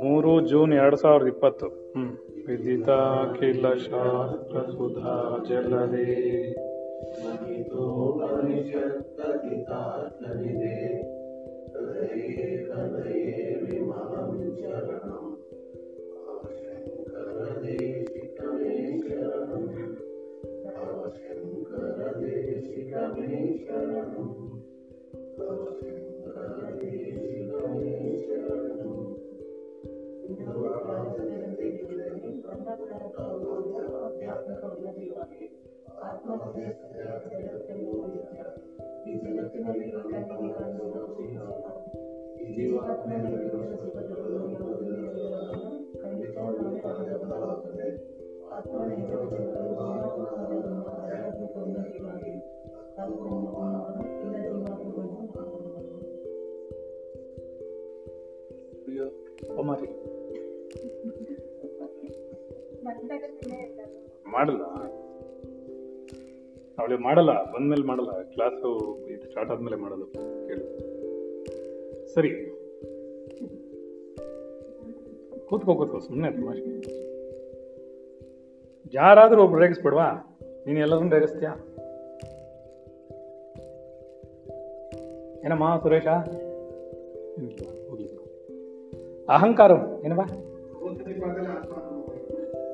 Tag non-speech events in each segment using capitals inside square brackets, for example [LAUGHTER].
ಮೂರು ಜೂನ್ ಎರಡು ಸಾವಿರದ ಇಪ್ಪತ್ತು. ವಿದಿತಾ ಕಿಲ ಶಾಸ್ತ್ರ ಸುಧಾ ಜಲದೇ. ಅಯ್ಯೋ ಒಮ್ಮರಿ [LAUGHS] ಮಾಡಲ್ಲ. ಅವಳು ಮಾಡಲ್ಲ, ಬಂದ್ಮೇಲೆ ಮಾಡಲ್ಲ. ಕ್ಲಾಸು ಇದು ಸ್ಟಾರ್ಟ್ ಆದ್ಮೇಲೆ ಮಾಡೋದು ಕೇಳು. ಸರಿ. ಕೂತ್ಕೋ ಕೂತ್ಕೋ ಸುಮ್ಮನೆ ತಮಾಷೆ ಯಾರಾದರೂ ಒಬ್ರು ರೇಗಿಸ್ಬಿಡ್ವಾ? ನೀನು ಎಲ್ಲರನ್ನು ರೇಗಿಸ್ತೀಯಾ? ಏನಮ್ಮ ಸುರೇಶ. ಅಹಂಕಾರ ಏನವಾ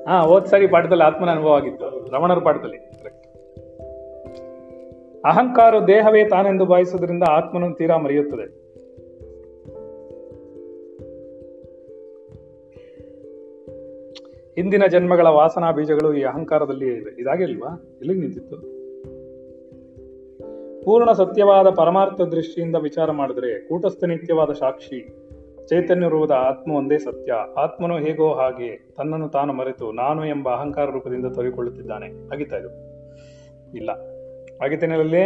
ಹಾ, ಹೋದ್ ಸಾರಿ ಪಾಠದಲ್ಲಿ ಆತ್ಮನ ಅನುಭವ ಆಗಿತ್ತು. ರಮಣರ ಪಾಠದಲ್ಲಿ. ಅಹಂಕಾರ ದೇಹವೇ ತಾನೆಂದು ಭಾವಿಸುವುದರಿಂದ ಆತ್ಮನು ತೀರಾ ಮರೆಯುತ್ತದೆ. ಹಿಂದಿನ ಜನ್ಮಗಳ ವಾಸನಾ ಬೀಜಗಳು ಈ ಅಹಂಕಾರದಲ್ಲಿ ಇವೆ ಇದಾಗಿಲ್ವಾ ಇಲ್ಲಿ ನಿಂತಿತ್ತು? ಪೂರ್ಣ ಸತ್ಯವಾದ ಪರಮಾರ್ಥ ದೃಷ್ಟಿಯಿಂದ ವಿಚಾರ ಮಾಡಿದರೆ, ಕೂಟಸ್ಥ ನಿತ್ಯವಾದ ಸಾಕ್ಷಿ ಚೈತನ್ಯರುವುದ ಆತ್ಮ ಒಂದೇ ಸತ್ಯ. ಆತ್ಮನು ಹೇಗೋ ಹಾಗೆ ತನ್ನನ್ನು ತಾನು ಮರೆತು ನಾನು ಎಂಬ ಅಹಂಕಾರ ರೂಪದಿಂದ ತೊರಿಕೊಳ್ಳುತ್ತಿದ್ದಾನೆ. ಆಗಿತ್ತಾ ಇದು? ಇಲ್ಲ. ಆಗಿದ್ದೇನಲ್ಲಿ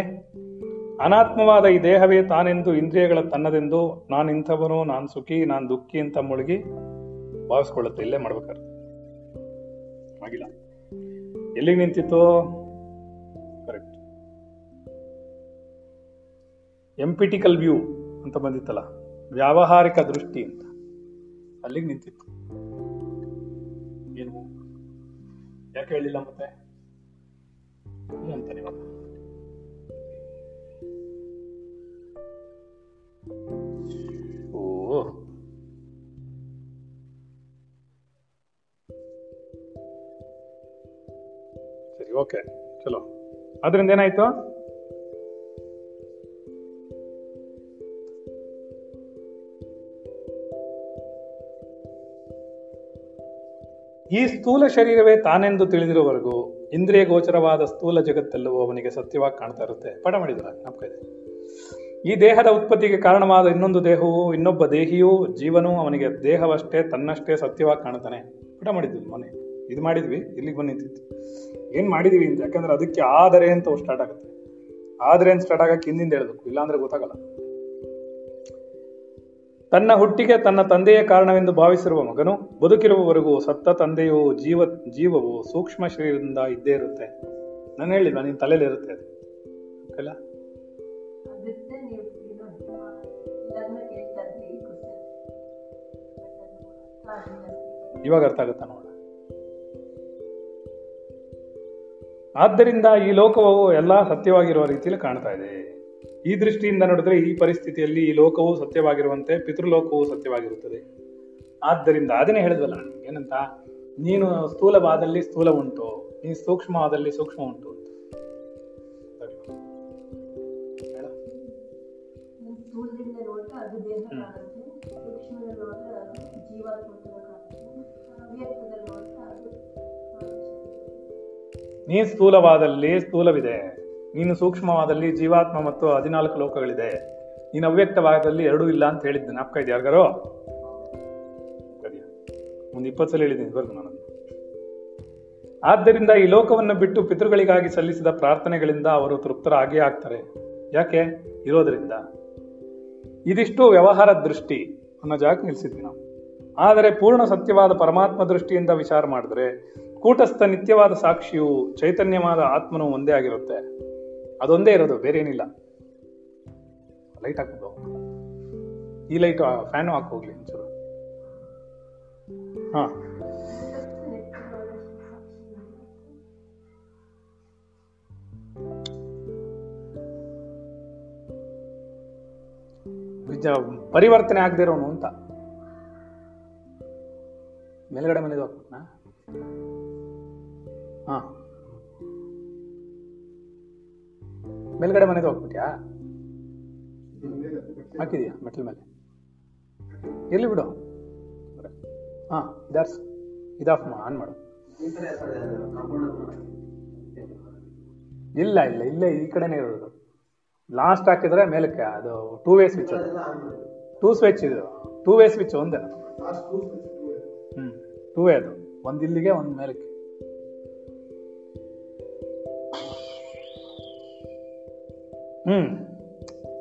ಅನಾತ್ಮವಾದ ಈ ದೇಹವೇ ತಾನೆಂದು ಇಂದ್ರಿಯಗಳ ತನ್ನದೆಂದು ನಾನು ಇಂಥವನು, ನಾನು ಸುಖಿ, ನಾನು ದುಃಖಿ ಅಂತ ಮುಳುಗಿ ಭಾವಿಸ್ಕೊಳ್ಳುತ್ತೆ. ಇಲ್ಲೇ ಮಾಡ್ಬೇಕಾದ್ರೆ. ಆಗಿಲ್ಲ. ಎಲ್ಲಿಗೆ ನಿಂತಿತ್ತು? ಕರೆಕ್ಟ್ ಎಂಪಿಟಿಕಲ್ ವ್ಯೂ ಅಂತ ಬಂದಿತ್ತಲ್ಲ. ವ್ಯಾವಹಾರಿಕ ದೃಷ್ಟಿ ಅಂತ. ಅಲ್ಲಿಗೆ ನಿಂತಿತ್ತು. ಏನು? ಯಾಕೆ ಹೇಳಿಲ್ಲ ಮತ್ತೆ? ಅಂತಾನೆ ಓ. ಸರಿ, ಓಕೆ. ಚಲೋ. ಅದರಿಂದ ಏನಾಯ್ತು? ಈ ಸ್ಥೂಲ ಶರೀರವೇ ತಾನೆಂದು ತಿಳಿದಿರುವವರೆಗೂ ಇಂದ್ರಿಯ ಗೋಚರವಾದ ಸ್ಥೂಲ ಜಗತ್ತೆಲ್ಲವೂ ಅವನಿಗೆ ಸತ್ಯವಾಗಿ ಕಾಣ್ತಾ ಇರುತ್ತೆ. ಪಠ ಮಾಡಿದ್ರ? ನಮ್ಮ ಈ ದೇಹದ ಉತ್ಪತ್ತಿಗೆ ಕಾರಣವಾದ ಇನ್ನೊಂದು ದೇಹವು, ಇನ್ನೊಬ್ಬ ದೇಹಿಯೂ, ಜೀವನೂ ಅವನಿಗೆ ದೇಹವಷ್ಟೇ, ತನ್ನಷ್ಟೇ ಸತ್ಯವಾಗಿ ಕಾಣ್ತಾನೆ. ಪಠ ಮಾಡಿದ್ವಿ ಮೊನ್ನೆ. ಇದು ಮಾಡಿದ್ವಿ, ಇಲ್ಲಿಗೆ ಬಂದು ನಿಂತಿತ್ತು ಏನು ಮಾಡಿದೀವಿ ಅಂತ? ಯಾಕಂದ್ರೆ ಅದಕ್ಕೆ ಆದರೆ ಅಂತ ಸ್ಟಾರ್ಟ್ ಆಗುತ್ತೆ. ಆದರೆ ಅಂತ ಸ್ಟಾರ್ಟ್ ಆಗಕ್ಕೆ ಹಿಂದಿಂದ ಹೇಳ್ಬೇಕು, ಇಲ್ಲಾಂದ್ರೆ ಗೊತ್ತಾಗಲ್ಲ. ತನ್ನ ಹುಟ್ಟಿಗೆ ತನ್ನ ತಂದೆಯೇ ಕಾರಣವೆಂದು ಭಾವಿಸಿರುವ ಮಗನು ಬದುಕಿರುವವರೆಗೂ ಸತ್ತ ತಂದೆಯು ಜೀವ ಜೀವವು ಸೂಕ್ಷ್ಮ ಶರೀರದಿಂದ ಇದ್ದೇ ಇರುತ್ತೆ. ನಾನು ಹೇಳಿಲ್ಲ ನಿನ್ನ ತಲೆಯಲ್ಲಿ ಇರುತ್ತೆ ಅದು? ಈ ಇವಾಗ ಅರ್ಥ ಆಗುತ್ತಾ ನೋಡ. ಆದ್ದರಿಂದ ಈ ಲೋಕವು ಎಲ್ಲಾ ಸತ್ಯವಾಗಿರುವ ರೀತಿಯಲ್ಲಿ ಕಾಣ್ತಾ ಇದೆ. ಈ ದೃಷ್ಟಿಯಿಂದ ನೋಡಿದ್ರೆ ಈ ಪರಿಸ್ಥಿತಿಯಲ್ಲಿ ಈ ಲೋಕವು ಸತ್ಯವಾಗಿರುವಂತೆ ಪಿತೃಲೋಕವು ಸತ್ಯವಾಗಿರುತ್ತದೆ. ಆದ್ದರಿಂದ ಅದನ್ನೇ ಹೇಳಿದ್ವಲ್ಲ ಏನಂತ? ನೀನು ಸ್ಥೂಲವಾದಲ್ಲಿ ಸ್ಥೂಲ ಉಂಟು ನೀನು ಸೂಕ್ಷ್ಮವಾದಲ್ಲಿ ಸೂಕ್ಷ್ಮ ಉಂಟು ನೀ ಸ್ಥೂಲವಾದಲ್ಲಿ ಸ್ಥೂಲವಿದೆ. ನೀನು ಸೂಕ್ಷ್ಮವಾದಲ್ಲಿ ಜೀವಾತ್ಮ ಮತ್ತು ಹದಿನಾಲ್ಕು ಲೋಕಗಳಿದೆ. ನೀನು ಅವ್ಯಕ್ತವಾದಲ್ಲಿ ಎರಡೂ ಇಲ್ಲ ಅಂತ ಹೇಳಿದ್ದೆ ನಾಪ್ಕ ಇದೆ ಯಾರಿಗಾರೋ? ಒಂದು ಇಪ್ಪತ್ತು ಸಲ ಹೇಳಿದ್ದೀನಿ ಇದುವರೆಗೂ ನಾನು ಆದ್ದರಿಂದ ಈ ಲೋಕವನ್ನು ಬಿಟ್ಟು ಪಿತೃಗಳಿಗಾಗಿ ಸಲ್ಲಿಸಿದ ಪ್ರಾರ್ಥನೆಗಳಿಂದ ಅವರು ತೃಪ್ತರಾಗೇ ಆಗ್ತಾರೆ. ಯಾಕೆ? ಇರೋದ್ರಿಂದ. ಇದಿಷ್ಟು ವ್ಯವಹಾರ ದೃಷ್ಟಿ ಅನ್ನೋ ಜಾಗ ನಿಲ್ಲಿಸಿದ್ವಿ ನಾವು. ಆದರೆ ಪೂರ್ಣ ಸತ್ಯವಾದ ಪರಮಾತ್ಮ ದೃಷ್ಟಿಯಿಂದ ವಿಚಾರ ಮಾಡಿದ್ರೆ, ಕೂಟಸ್ಥ ನಿತ್ಯವಾದ ಸಾಕ್ಷಿಯು ಚೈತನ್ಯವಾದ ಆತ್ಮನು ಒಂದೇ ಆಗಿರುತ್ತೆ. ಅದೊಂದೇ ಇರೋದು ಬೇರೆ ಏನಿಲ್ಲ ಲೈಟ್ ಹಾಕ್ಬಿಡು. ಈ ಲೈಟ್ ಫ್ಯಾನು ಹಾಕಿ ಹೋಗ್ಲಿ ಒಂಚೂರು. ಹಾ. ಪರಿವರ್ತನೆ ಆಗದಿರೋನು ಅಂತ. ಮೇಲ್ಗಡೆ ಮನೆದು ಹಾಕ್ಬಿಟ್ನಾ? ಹಾ. ಮೇಲ್ಗಡೆ ಮನೆದು ಹೋಗ್ಬಿಟ್ಯಾ? ಹಾಕಿದ್ಯಾ ಮೆಟ್ಲ ಮೇಲೆ? ಎಲ್ಲಿ ಬಿಡು. ಹಾ, ಇದಾರ್ಸ್. ಇದಾಫ್ ಆನ್ ಮಾಡು. ಇಲ್ಲ ಇಲ್ಲ, ಇಲ್ಲೇ ಈ ಕಡೆನೇ ಇರೋದು. ಲಾಸ್ಟ್ ಹಾಕಿದ್ರೆ ಮೇಲಕ್ಕೆ ಅದು ಟೂ ವೇ ಸ್ವಿಚ್ ಅದು. ಟೂ ಸ್ವಿಚ್ ಇದು. ಟೂ ವೇ ಸ್ವಿಚ್ ಒಂದೇ. ಹ್ಞೂ ಟೂ ವೇ ಅದು. ಒಂದು ಇಲ್ಲಿಗೆ, ಒಂದು ಮೇಲಕ್ಕೆ. ಹ್ಮ್.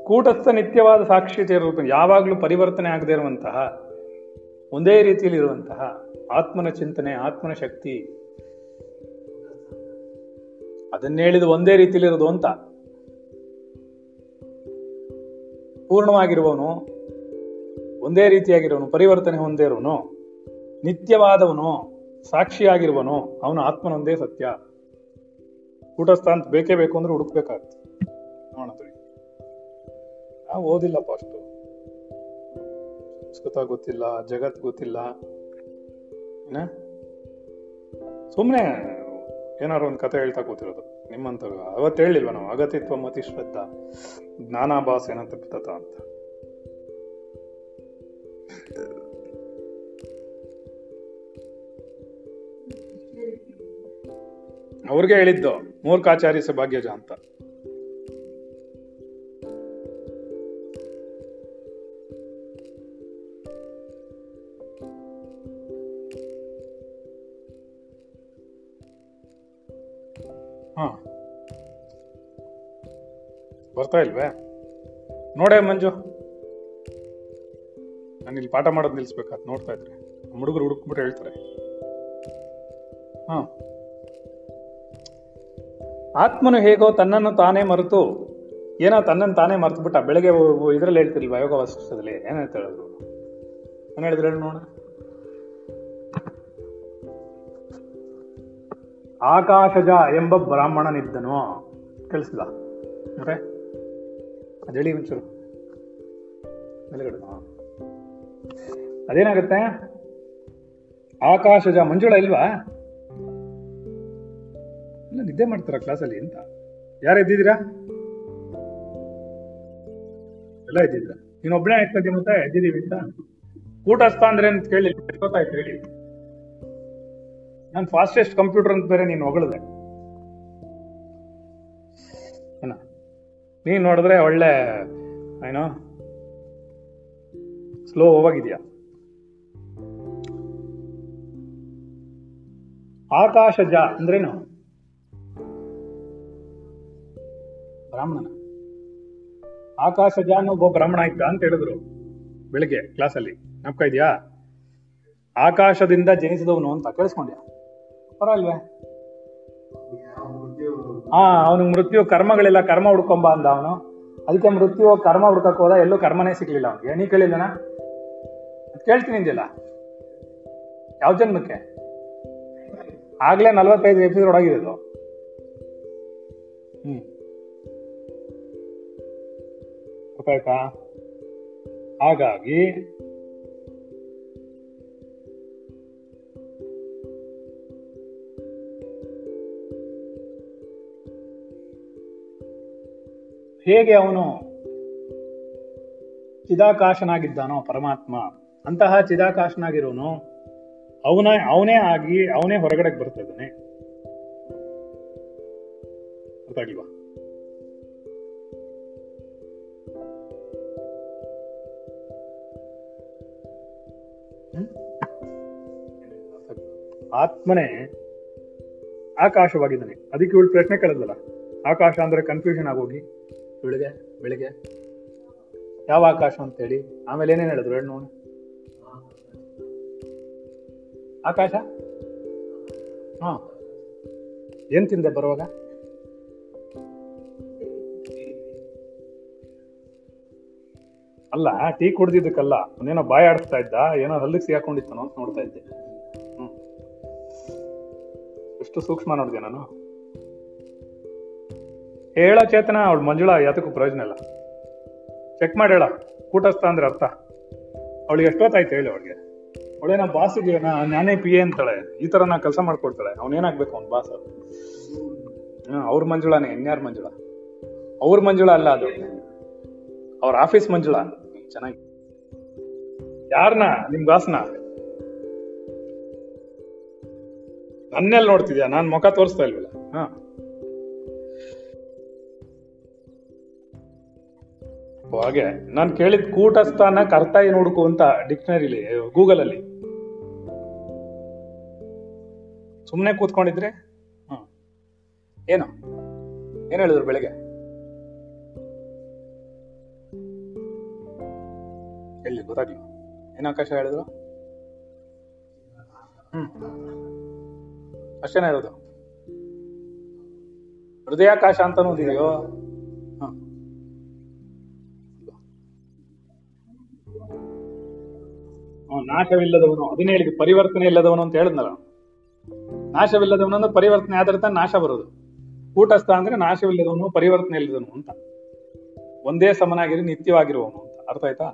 ಕೂಟಸ್ಥ ನಿತ್ಯವಾದ ಸಾಕ್ಷ್ಯತೆ ರೂಪ ಯಾವಾಗಲೂ ಪರಿವರ್ತನೆ ಆಗದೇ ಇರುವಂತಹ, ಒಂದೇ ರೀತಿಯಲ್ಲಿ ಇರುವಂತಹ ಆತ್ಮನ ಚಿಂತನೆ, ಆತ್ಮನ ಶಕ್ತಿ. ಅದನ್ನ ಹೇಳಿದ ಒಂದೇ ರೀತಿಯಲ್ಲಿ ಇರೋದು ಅಂತ. ಪೂರ್ಣವಾಗಿರುವವನು ಒಂದೇ ರೀತಿಯಾಗಿರುವನು, ಪರಿವರ್ತನೆ ಹೊಂದೇ ಇರುವನು ನಿತ್ಯವಾದವನು ಸಾಕ್ಷಿಯಾಗಿರುವನು ಅವನ ಆತ್ಮನೊಂದೇ ಸತ್ಯ. ಕೂಟಸ್ಥ ಅಂತ ಬೇಕೇ ಬೇಕು ಅಂದ್ರೆ ಹುಡುಕ್ಬೇಕಾಗತ್ತೆ ನೋಡತ್ರಿ ನಾವು ಓದಿಲ್ಲಪ್ಪ ಸಂಸ್ಕೃತ ಗೊತ್ತಿಲ್ಲ, ಜಗತ್ ಗೊತ್ತಿಲ್ಲ. ಸುಮ್ಮನೆ ಏನಾದ್ರು ಒಂದು ಕತೆ ಹೇಳ್ತಾ ಕೂತಿರೋದು. ನಿಮ್ಮಂತ ಅವತ್ತು ಹೇಳಿಲ್ವ ನಾವು? ಅಗತಿತ್ವ ಮತಿ, ಶ್ರದ್ಧಾ ಜ್ಞಾನಾಭಾಸ ಏನಂತ ತತ ಅಂತ. ಅವ್ರಿಗೆ ಹೇಳಿದ್ದು ಮೂರ್ಖಾಚಾರ್ಯ ಸಭಾಗ್ಯಜ ಅಂತ. ಬರ್ತಾ ಇಲ್ವೇ? ನೋಡೇ ಮಂಜು. ನಾನು ಇಲ್ಲಿ ಪಾಠ ಮಾಡೋದು ನಿಲ್ಸ್ಬೇಕಾತ್ ನೋಡ್ತಾ ಇದ್ರೆ. ಹುಡುಗರು ಹುಡುಕ್ಬಿಟ್ಟು ಹೇಳ್ತಾರೆ. ಹಾ. ಆತ್ಮನು ಹೇಗೋ ತನ್ನನ್ನು ತಾನೇ ಮರೆತು, ಏನೋ ತನ್ನನ್ನು ತಾನೇ ಮರೆತು ಬಿಟ್ಟ ಬೆಳಗ್ಗೆ ಇದ್ರಲ್ಲಿ ಹೇಳ್ತಿರ್ಲಿಲ್ವಾ ಯೋಗ ವಾಸಿಷ್ಠದಲ್ಲಿ ಏನ್ ಹೇಳ್ತಾ ಹೇಳಿದ್ರು ಏನ್ ಹೇಳಿದ್ರೆ ಹೇಳಿ ನೋಡ. ಆಕಾಶಜ ಎಂಬ ಬ್ರಾಹ್ಮಣನಿದ್ದನು. ಕೇಳಿಸ್ದ ಮತ್ತೆ? ಅದು ಹೇಳಿ ಒಂಚೂರು. ಮೇಲುಗಡೆ. ಅದೇನಾಗುತ್ತೆ? ಆಕಾಶಜ ಮಂಜುಳ ಇಲ್ವಾ? ಇಲ್ಲ, ನಿದ್ದೆ ಮಾಡ್ತಾರ ಕ್ಲಾಸಲ್ಲಿ ಅಂತ? ಯಾರು ಎದ್ದಿದ್ದೀರಾ ಎಲ್ಲ ಎದ್ದಿದ್ರ ನೀನೊಬ್ಬನೇ ಆಗ್ತದೆ ಮತ್ತೆ? ಎದ್ದಿದ್ದೀವಿ ಅಂತ? ಕೂಟಸ್ಥ ಅಂದ್ರೆ ಅಂತ ಕೇಳಿ ಗೊತ್ತಾಯ್ತು ಹೇಳಿ. ನಾನು ಫಾಸ್ಟೆಸ್ಟ್ ಕಂಪ್ಯೂಟರ್ ಅಂತ ಬೇರೆ ನೀನು ಹೊಗಳಿದೆ. ನೀನ್ ನೋಡಿದ್ರೆ ಒಳ್ಳೆ ಏನೋ ಸ್ಲೋ ಹೋಗಿದ್ಯಾ ಆಕಾಶಜ ಅಂದ್ರೇನು? ಬ್ರಾಹ್ಮಣನ. ಜ ಅನ್ನೋ ಒಬ್ಬ ಬ್ರಾಹ್ಮಣ ಇದ್ದ ಅಂತ ಹೇಳಿದ್ರು ಬೆಳಿಗ್ಗೆ ಕ್ಲಾಸಲ್ಲಿ. ನಮ್ಕ ಇದೆಯಾ? ಆಕಾಶದಿಂದ ಜನಿಸಿದವನು ಅಂತ ಕೇಳಿಸ್ಕೊಂಡ್ಯಾ? ಪರವಾಗಿಲ್ವೇ? ಹಾ ಅವನಿಗೆ ಮೃತ್ಯು ಕರ್ಮಗಳೆಲ್ಲ, ಕರ್ಮ ಹುಡ್ಕೊಂಬ ಅಂದ ಅವನು. ಅದಕ್ಕೆ ಮೃತ್ಯು, ಕರ್ಮ ಹುಡ್ಕಕ್ ಹೋದ, ಎಲ್ಲೂ ಕರ್ಮನೇ ಸಿಗ್ಲಿಲ್ಲ ಅವನಿಗೆ. ನೀ ಕೇಳಿಲ್ಲನ ಕೇಳ್ತೀನಿ ಇಂದಿಲ್ಲ ಯಾವ ಜನ್ಮಕ್ಕೆ? ಆಗ್ಲೇ ನಲ್ವತ್ತೈದು ಎಪಿಸೋಡ್ ಆಗಿರೋದು ಹ್ಮ್. ಹಾಗಾಗಿ ಹೇಗೆ ಅವನು ಚಿದಾಕಾಶನಾಗಿದ್ದಾನೋ ಪರಮಾತ್ಮ, ಅಂತಹ ಚಿದಾಕಾಶನಾಗಿರೋನು ಅವನ, ಅವನೇ ಆಗಿ ಅವನೇ ಹೊರಗಡೆ ಬರ್ತಾ ಇದ್ದಾನೆ. ಗೊತ್ತಾಗಿಲ್ವಾ ಆತ್ಮನೇ ಆಕಾಶವಾಗಿದ್ದಾನೆ. ಅದಕ್ಕೆ ಇವಳು ಪ್ರಶ್ನೆ ಕೇಳಿದ್ಲಲ್ಲ, ಆಕಾಶ ಅಂದ್ರೆ ಕನ್ಫ್ಯೂಷನ್ ಆಗೋಗಿ. ಬೆಳಿಗ್ಗೆ ಬೆಳಿಗ್ಗೆ. ಯಾವ ಆಕಾಶ ಅಂತೇಳಿ? ಆಮೇಲೆ ಏನೇನು ಹೇಳಿದ್ರು ಹೇಳಿ ನೋಡಿ. ಆಕಾಶ? ಹಾ. ಏನ್ ತಿಂದೆ ಬರುವಾಗ? ಅಲ್ಲ, ಟೀ ಕುಡ್ದಿದ್ದಕ್ಕಲ್ಲ ಅವನೇನೋ ಬಾಯಿ ಆಡಿಸ್ತಾ ಇದ್ದ, ಏನೋ ಹಲ್ಲಿಗೆ ಸಿಗಾಕೊಂಡಿತ್ತಾನೋ ಅಂತ ನೋಡ್ತಾ ಇದ್ದೆ. ಹ್ಮ್. ಎಷ್ಟು ಸೂಕ್ಷ್ಮ ನೋಡಿದೆ ನಾನು. ಹೇಳ ಚೇತನ, ಅವಳು ಮಂಜುಳಾ ಯಾತಕ್ಕೂ ಪ್ರಯೋಜನ ಇಲ್ಲ. ಚೆಕ್ ಮಾಡಿ ಹೇಳ. ಕೂಟಸ್ಥ ಅಂದ್ರೆ ಅರ್ಥ. ಅವಳಿಗೆ ಎಷ್ಟೊತ್ತಾಯ್ತು ಹೇಳಿ ಅವಳಿಗೆ. ಅವಳೇ ನಮ್ಮ ಬಾಸಿಗೆ ನಾನೇ ಪಿ ಎ ಅಂತಾಳೆ. ಈ ತರ ನಾ ಕೆಲಸ ಮಾಡ್ಕೊಡ್ತಾಳೆ. ಅವನೇನಾಗ್ಬೇಕು ಅವ್ನ ಬಾಸ್ ಹಾಂ, ಅವ್ರ ಮಂಜುಳಾನೇ ಇನ್ಯಾರು ಮಂಜುಳ. ಅವ್ರ ಮಂಜುಳ ಅಲ್ಲ ಅದು. ಅವ್ರ ಆಫೀಸ್ ಮಂಜುಳ. ಚೆನ್ನಾಗಿ. ಯಾರನ್ನ ನಿಮ್ ಬಾಸ್ನ ನನ್ನೆಲ್ಲಿ ನೋಡ್ತಿದ್ಯಾ? ನಾನು ಮುಖ ತೋರಿಸ್ತಾ ಇಲ್ವಲ್ಲ? ಹಾ. ಹಾಗೆ. ನಾನು ಕೇಳಿದ ಕೂಟಸ್ಥಾನ ಅರ್ಥ ಏನು ಹುಡುಕು ಅಂತ ಡಿಕ್ಷನರಿಲಿ ಗೂಗಲ್ ಅಲ್ಲಿ ಸುಮ್ಮನೆ ಕೂತ್ಕೊಂಡಿದ್ರೆ? ಏನು? ಏನು ಹೇಳಿದ್ರು ಬೆಳಿಗ್ಗೆ? ಎಲ್ಲಿ, ಗೊತ್ತಾಗ್ಲಿಲ್ಲ. ಏನು ಆಕಾಶ ಹೇಳಿದ್ರು? ಹ್ಮ್. ಅಷ್ಟೇನ ಹೇಳೋದು? ಹೃದಯಾಕಾಶ ಅಂತ ಇದೆಯೋ ನಾಶವಿಲ್ಲದವನು ಅದನ್ನೇ ಹೇಳಿದ ಪರಿವರ್ತನೆ ಇಲ್ಲದವನು ಅಂತ ಹೇಳಿದ್ನಲ್ಲ. ನಾಶವಿಲ್ಲದವನು ಪರಿವರ್ತನೆ ಆದ್ರೆ ತಾನೇ ನಾಶ ಬರೋದು. ಕೂಟಸ್ಥ ಅಂದ್ರೆ ನಾಶವಿಲ್ಲದವನು, ಪರಿವರ್ತನೆ ಇಲ್ಲದವನು ಅಂತ. ಒಂದೇ ಸಮನಾಗಿರಿ, ನಿತ್ಯವಾಗಿರುವವನು ಅಂತ. ಅರ್ಥ ಆಯ್ತಾ?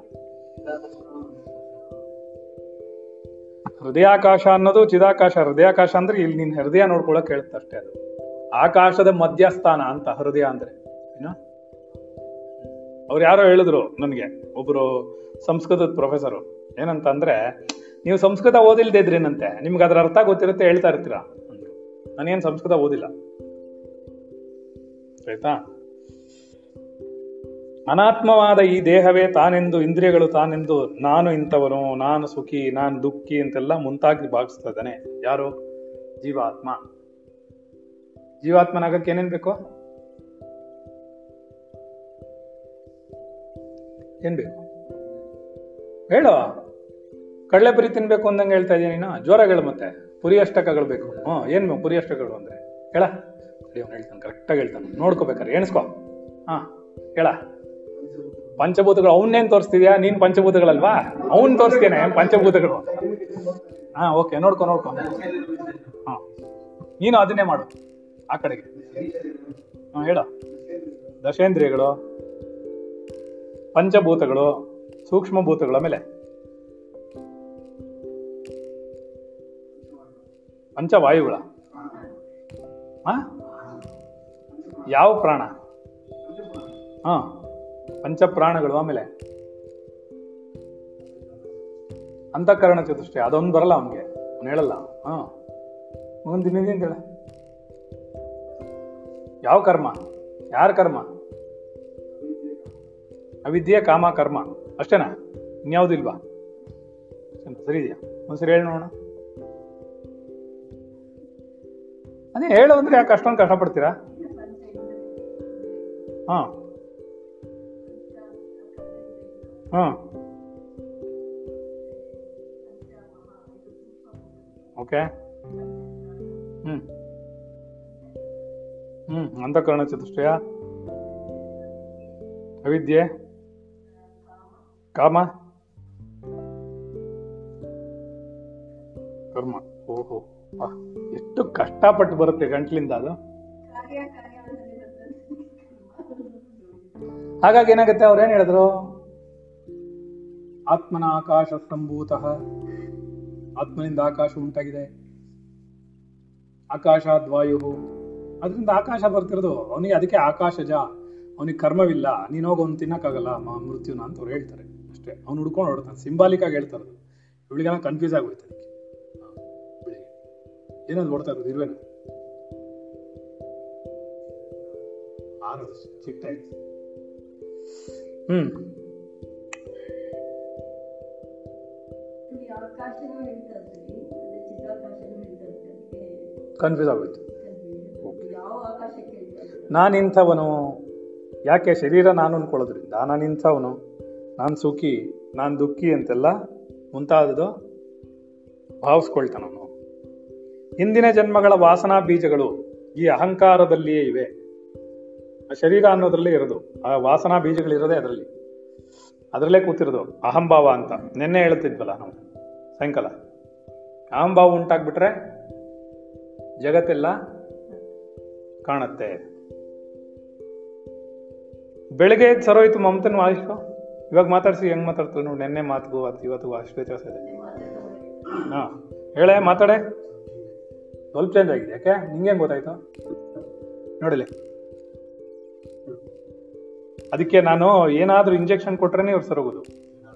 ಹೃದಯಾಕಾಶ ಅನ್ನೋದು ಚಿದಾಕಾಶ. ಹೃದಯಾಕಾಶ ಅಂದ್ರೆ ಇಲ್ಲಿ ನಿನ್ನ ಹೃದಯ ನೋಡ್ಕೊಳಕ್ ಅಷ್ಟೇ ಅದು. ಆಕಾಶದ ಮಧ್ಯಸ್ಥಾನ ಅಂತ, ಹೃದಯ ಅಂದ್ರೆ. ಏನೋ? ಅವ್ರು ಯಾರೋ ಹೇಳಿದ್ರು ನನಗೆ, ಒಬ್ರು ಸಂಸ್ಕೃತದ ಪ್ರೊಫೆಸರು ಏನಂತ ಅಂದ್ರೆ ನೀವು ಸಂಸ್ಕೃತ ಓದಿಲ್ದೇ ಇದ್ರೇನಂತೆ ನಿಮ್ಗೆ ಅದ್ರ ಅರ್ಥ ಗೊತ್ತಿರುತ್ತೆ, ಹೇಳ್ತಾ ಇರ್ತೀರಾ? ನಾನು ನಾನೇನ್ ಸಂಸ್ಕೃತ ಓದಿಲ್ಲ. ಆಯ್ತಾ? ಅನಾತ್ಮವಾದ ಈ ದೇಹವೇ ತಾನೆಂದು, ಇಂದ್ರಿಯಗಳು ತಾನೆಂದು, ನಾನು ಇಂಥವನು, ನಾನು ಸುಖಿ, ನಾನು ದುಃಖಿ ಅಂತೆಲ್ಲ ಮುಂತಾಗಿ ಭಾವಿಸ್ತಾ ಇದ್ದಾನೆ. ಯಾರು? ಜೀವಾತ್ಮ. ಜೀವಾತ್ಮನಾಗಕ್ಕೆ ಏನೇನ್ ಬೇಕು? ಏನ್ ಬೇಕು? ಹೇಳು. ಕಡಲೆ ಪುರಿ ತಿನ್ಬೇಕು ಅಂದಂಗೆ ಹೇಳ್ತಾ ಇದೀನಿ ನೀನು? ಜ್ವರಗಳು ಮತ್ತೆ. ಪುರಿ ಅಷ್ಟಕಗಳು ಬೇಕು. ಹ್ಞೂ, ಏನು ಪುರಿ ಅಷ್ಟಕಗಳು ಅಂದರೆ? ಹೇಳ. ಅವ್ನು ಹೇಳ್ತಾನೆ ಕರೆಕ್ಟಾಗಿ ಹೇಳ್ತಾನೆ. ನೋಡ್ಕೋಬೇಕಾರೆ ಎಣಿಸ್ಕೊ. ಹಾಂ, ಹೇಳ. ಪಂಚಭೂತಗಳು, ಅವನ್ನೇನು ತೋರಿಸ್ತಿದ್ಯಾ? ನೀನು ಪಂಚಭೂತಗಳಲ್ವಾ? ಅವ್ನು ತೋರಿಸ್ತೇನೆ ಪಂಚಭೂತಗಳು? ಹಾಂ, ಓಕೆ, ನೋಡ್ಕೊ ನೋಡ್ಕೊ. ಹಾಂ, ನೀನು ಅದನ್ನೇ ಮಾಡು, ಆ ಕಡೆಗೆ. ಹಾಂ, ಹೇಳ. ದಶೇಂದ್ರಿಯಗಳು, ಪಂಚಭೂತಗಳು ಸೂಕ್ಷ್ಮ ಮೇಲೆ ಪಂಚವಾಯುಗಳ. ಹಾ ಯಾವ ಪ್ರಾಣ? ಹಾ ಪಂಚ ಪ್ರಾಣಗಳು ಆಮೇಲೆ. ಅಂತಃಕರಣ ಚತುಷ್ಟಯ, ಅದೊಂದು ಬರಲ್ಲ ಅವನಿಗೆ, ಅವ್ನು ಹೇಳಲ್ಲ. ಹಾ. ಮುಂದಿನ ಹೇಳ ಯಾವ ಕರ್ಮ? ಯಾರ ಕರ್ಮ? ಅವಿದ್ಯೆ, ಕಾಮ, ಕರ್ಮ. ಅಷ್ಟೇನಾ? ಇನ್ಯಾವುದಿಲ್ವಾ ಸರಿ ಇದೆಯಾ? ಒಂದ್ಸರಿ ಹೇಳಿ ನೋಡೋಣ. ಅದೇ ಹೇಳು ಯಾಕೆ ಅಷ್ಟೊಂದು ಕಷ್ಟಪಡ್ತೀರಾ? ಹಾಂ. ಹಾಂ. ಓಕೆ. ಹ್ಞೂ ಹ್ಞೂ ಅಂತಃಕರಣ ಚತುಷ್ಟಯ. ಅವಿದ್ಯೆ. ಕಾಮ. ಕರ್ಮ. ಓಹೋ. ಎಷ್ಟು ಕಷ್ಟಪಟ್ಟು ಬರುತ್ತೆ ಗಂಟ್ಲಿಂದ ಅದು. ಹಾಗಾಗಿ ಏನಾಗುತ್ತೆ ಅವ್ರು ಏನ್ ಹೇಳಿದ್ರು? ಆತ್ಮನ ಆಕಾಶ ಸಂಭೂತಃ. ಆತ್ಮನಿಂದ ಆಕಾಶ ಉಂಟಾಗಿದೆ. ಆಕಾಶ ದ್ವಾಯು. ಅದರಿಂದ ಆಕಾಶ ಬರ್ತಿರೋದು ಅವನಿಗೆ ಅದಕ್ಕೆ ಆಕಾಶಜ ಅವನಿಗೆ ಕರ್ಮವಿಲ್ಲ ನೀನ್ ಹೋಗಿ ಅವ್ನು ತಿನ್ನಕ್ಕಾಗಲ್ಲ ಮ- ಮೃತ್ಯುನ ಅಂತ ಅವ್ರು ಹೇಳ್ತಾರೆ. ಅಷ್ಟೇ. ಅವ್ನು ಹುಡ್ಕೊಂಡು ಹೊಡ್ತಾನೆ ಸಿಂಬಾಲಿಕ್ ಆಗಿ ಹೇಳ್ತಾರೆ ಇವಳಿಗೆಲ್ಲ ಕನ್ಫ್ಯೂಸ್ ಆಗೋಯ್ತು ಹೇಳ್ತಾ ನೋಡ್ತಾ ಹೇಳ್ತಾ ಇರ್ತೀವಿ ಅದಕ್ಕೆ ಕನ್ಫ್ಯೂಸ್ ಆಗೋಯ್ತು? ನಾನಿಂಥವನು ಯಾಕೆ ಶರೀರ ನಾನು ಅನ್ಕೊಳ್ಳೋದ್ರಿಂದ? ನಾನಿಂಥವನು ನಾನು ಸುಖಿ ನಾನು ದುಃಖಿ ಅಂತೆಲ್ಲ ಮುಂತಾದದು ಭಾವಿಸ್ಕೊಳ್ತಾನವನು. ಹಿಂದಿನ ಜನ್ಮಗಳ ವಾಸನಾ ಬೀಜಗಳು ಈ ಅಹಂಕಾರದಲ್ಲಿಯೇ ಇವೆ. ಶರೀರ ಅನ್ನೋದ್ರಲ್ಲೇ ಇರೋದು. ಆ ವಾಸನಾ ಬೀಜಗಳಿರೋದೇ ಅದರಲ್ಲಿ. ಅದರಲ್ಲೇ ಕೂತಿರೋದು. ಅಹಂಭಾವ ಅಂತ. ನಿನ್ನೆ ಹೇಳ್ತಿದ್ವಲ್ಲ ನಾವು. ಸಾಯಂಕಾಲ. ಅಹಂಭಾವ ಉಂಟಾಗ್ಬಿಟ್ರೆ ಜಗತ್ತೆಲ್ಲ ಕಾಣುತ್ತೆ. ಬೆಳಗ್ಗೆ ಸರೋಯ್ತು ಮಮತನ ವಾಯಿಸು? ಇವಾಗ ಮಾತಾಡ್ಸಿ, ಹೆಂಗ್ ಮಾತಾಡ್ತೀವಿ? ನೋಡಿ ನಿನ್ನೆ ಮಾತುಗೂ, ಇವತ್ತು ಅಷ್ಟು ವ್ಯತ್ಯಾಸ ಇದೆ. ಹಾ, ಹೇಳೆ, ಮಾತಾಡೆ. ಸ್ವಲ್ಪ ಚೇಂಜ್ ಆಗಿದೆ, ಯಾಕೆ? ನಿಂಗೆ ಹೆಂಗೆ ಗೊತ್ತಾಯ್ತು? ನೋಡಿಲಿ ಅದಕ್ಕೆ ನಾನು ಏನಾದರೂ ಇಂಜೆಕ್ಷನ್ ಕೊಟ್ರೇನೆ ಇವ್ರು ಸರೋಗೋದು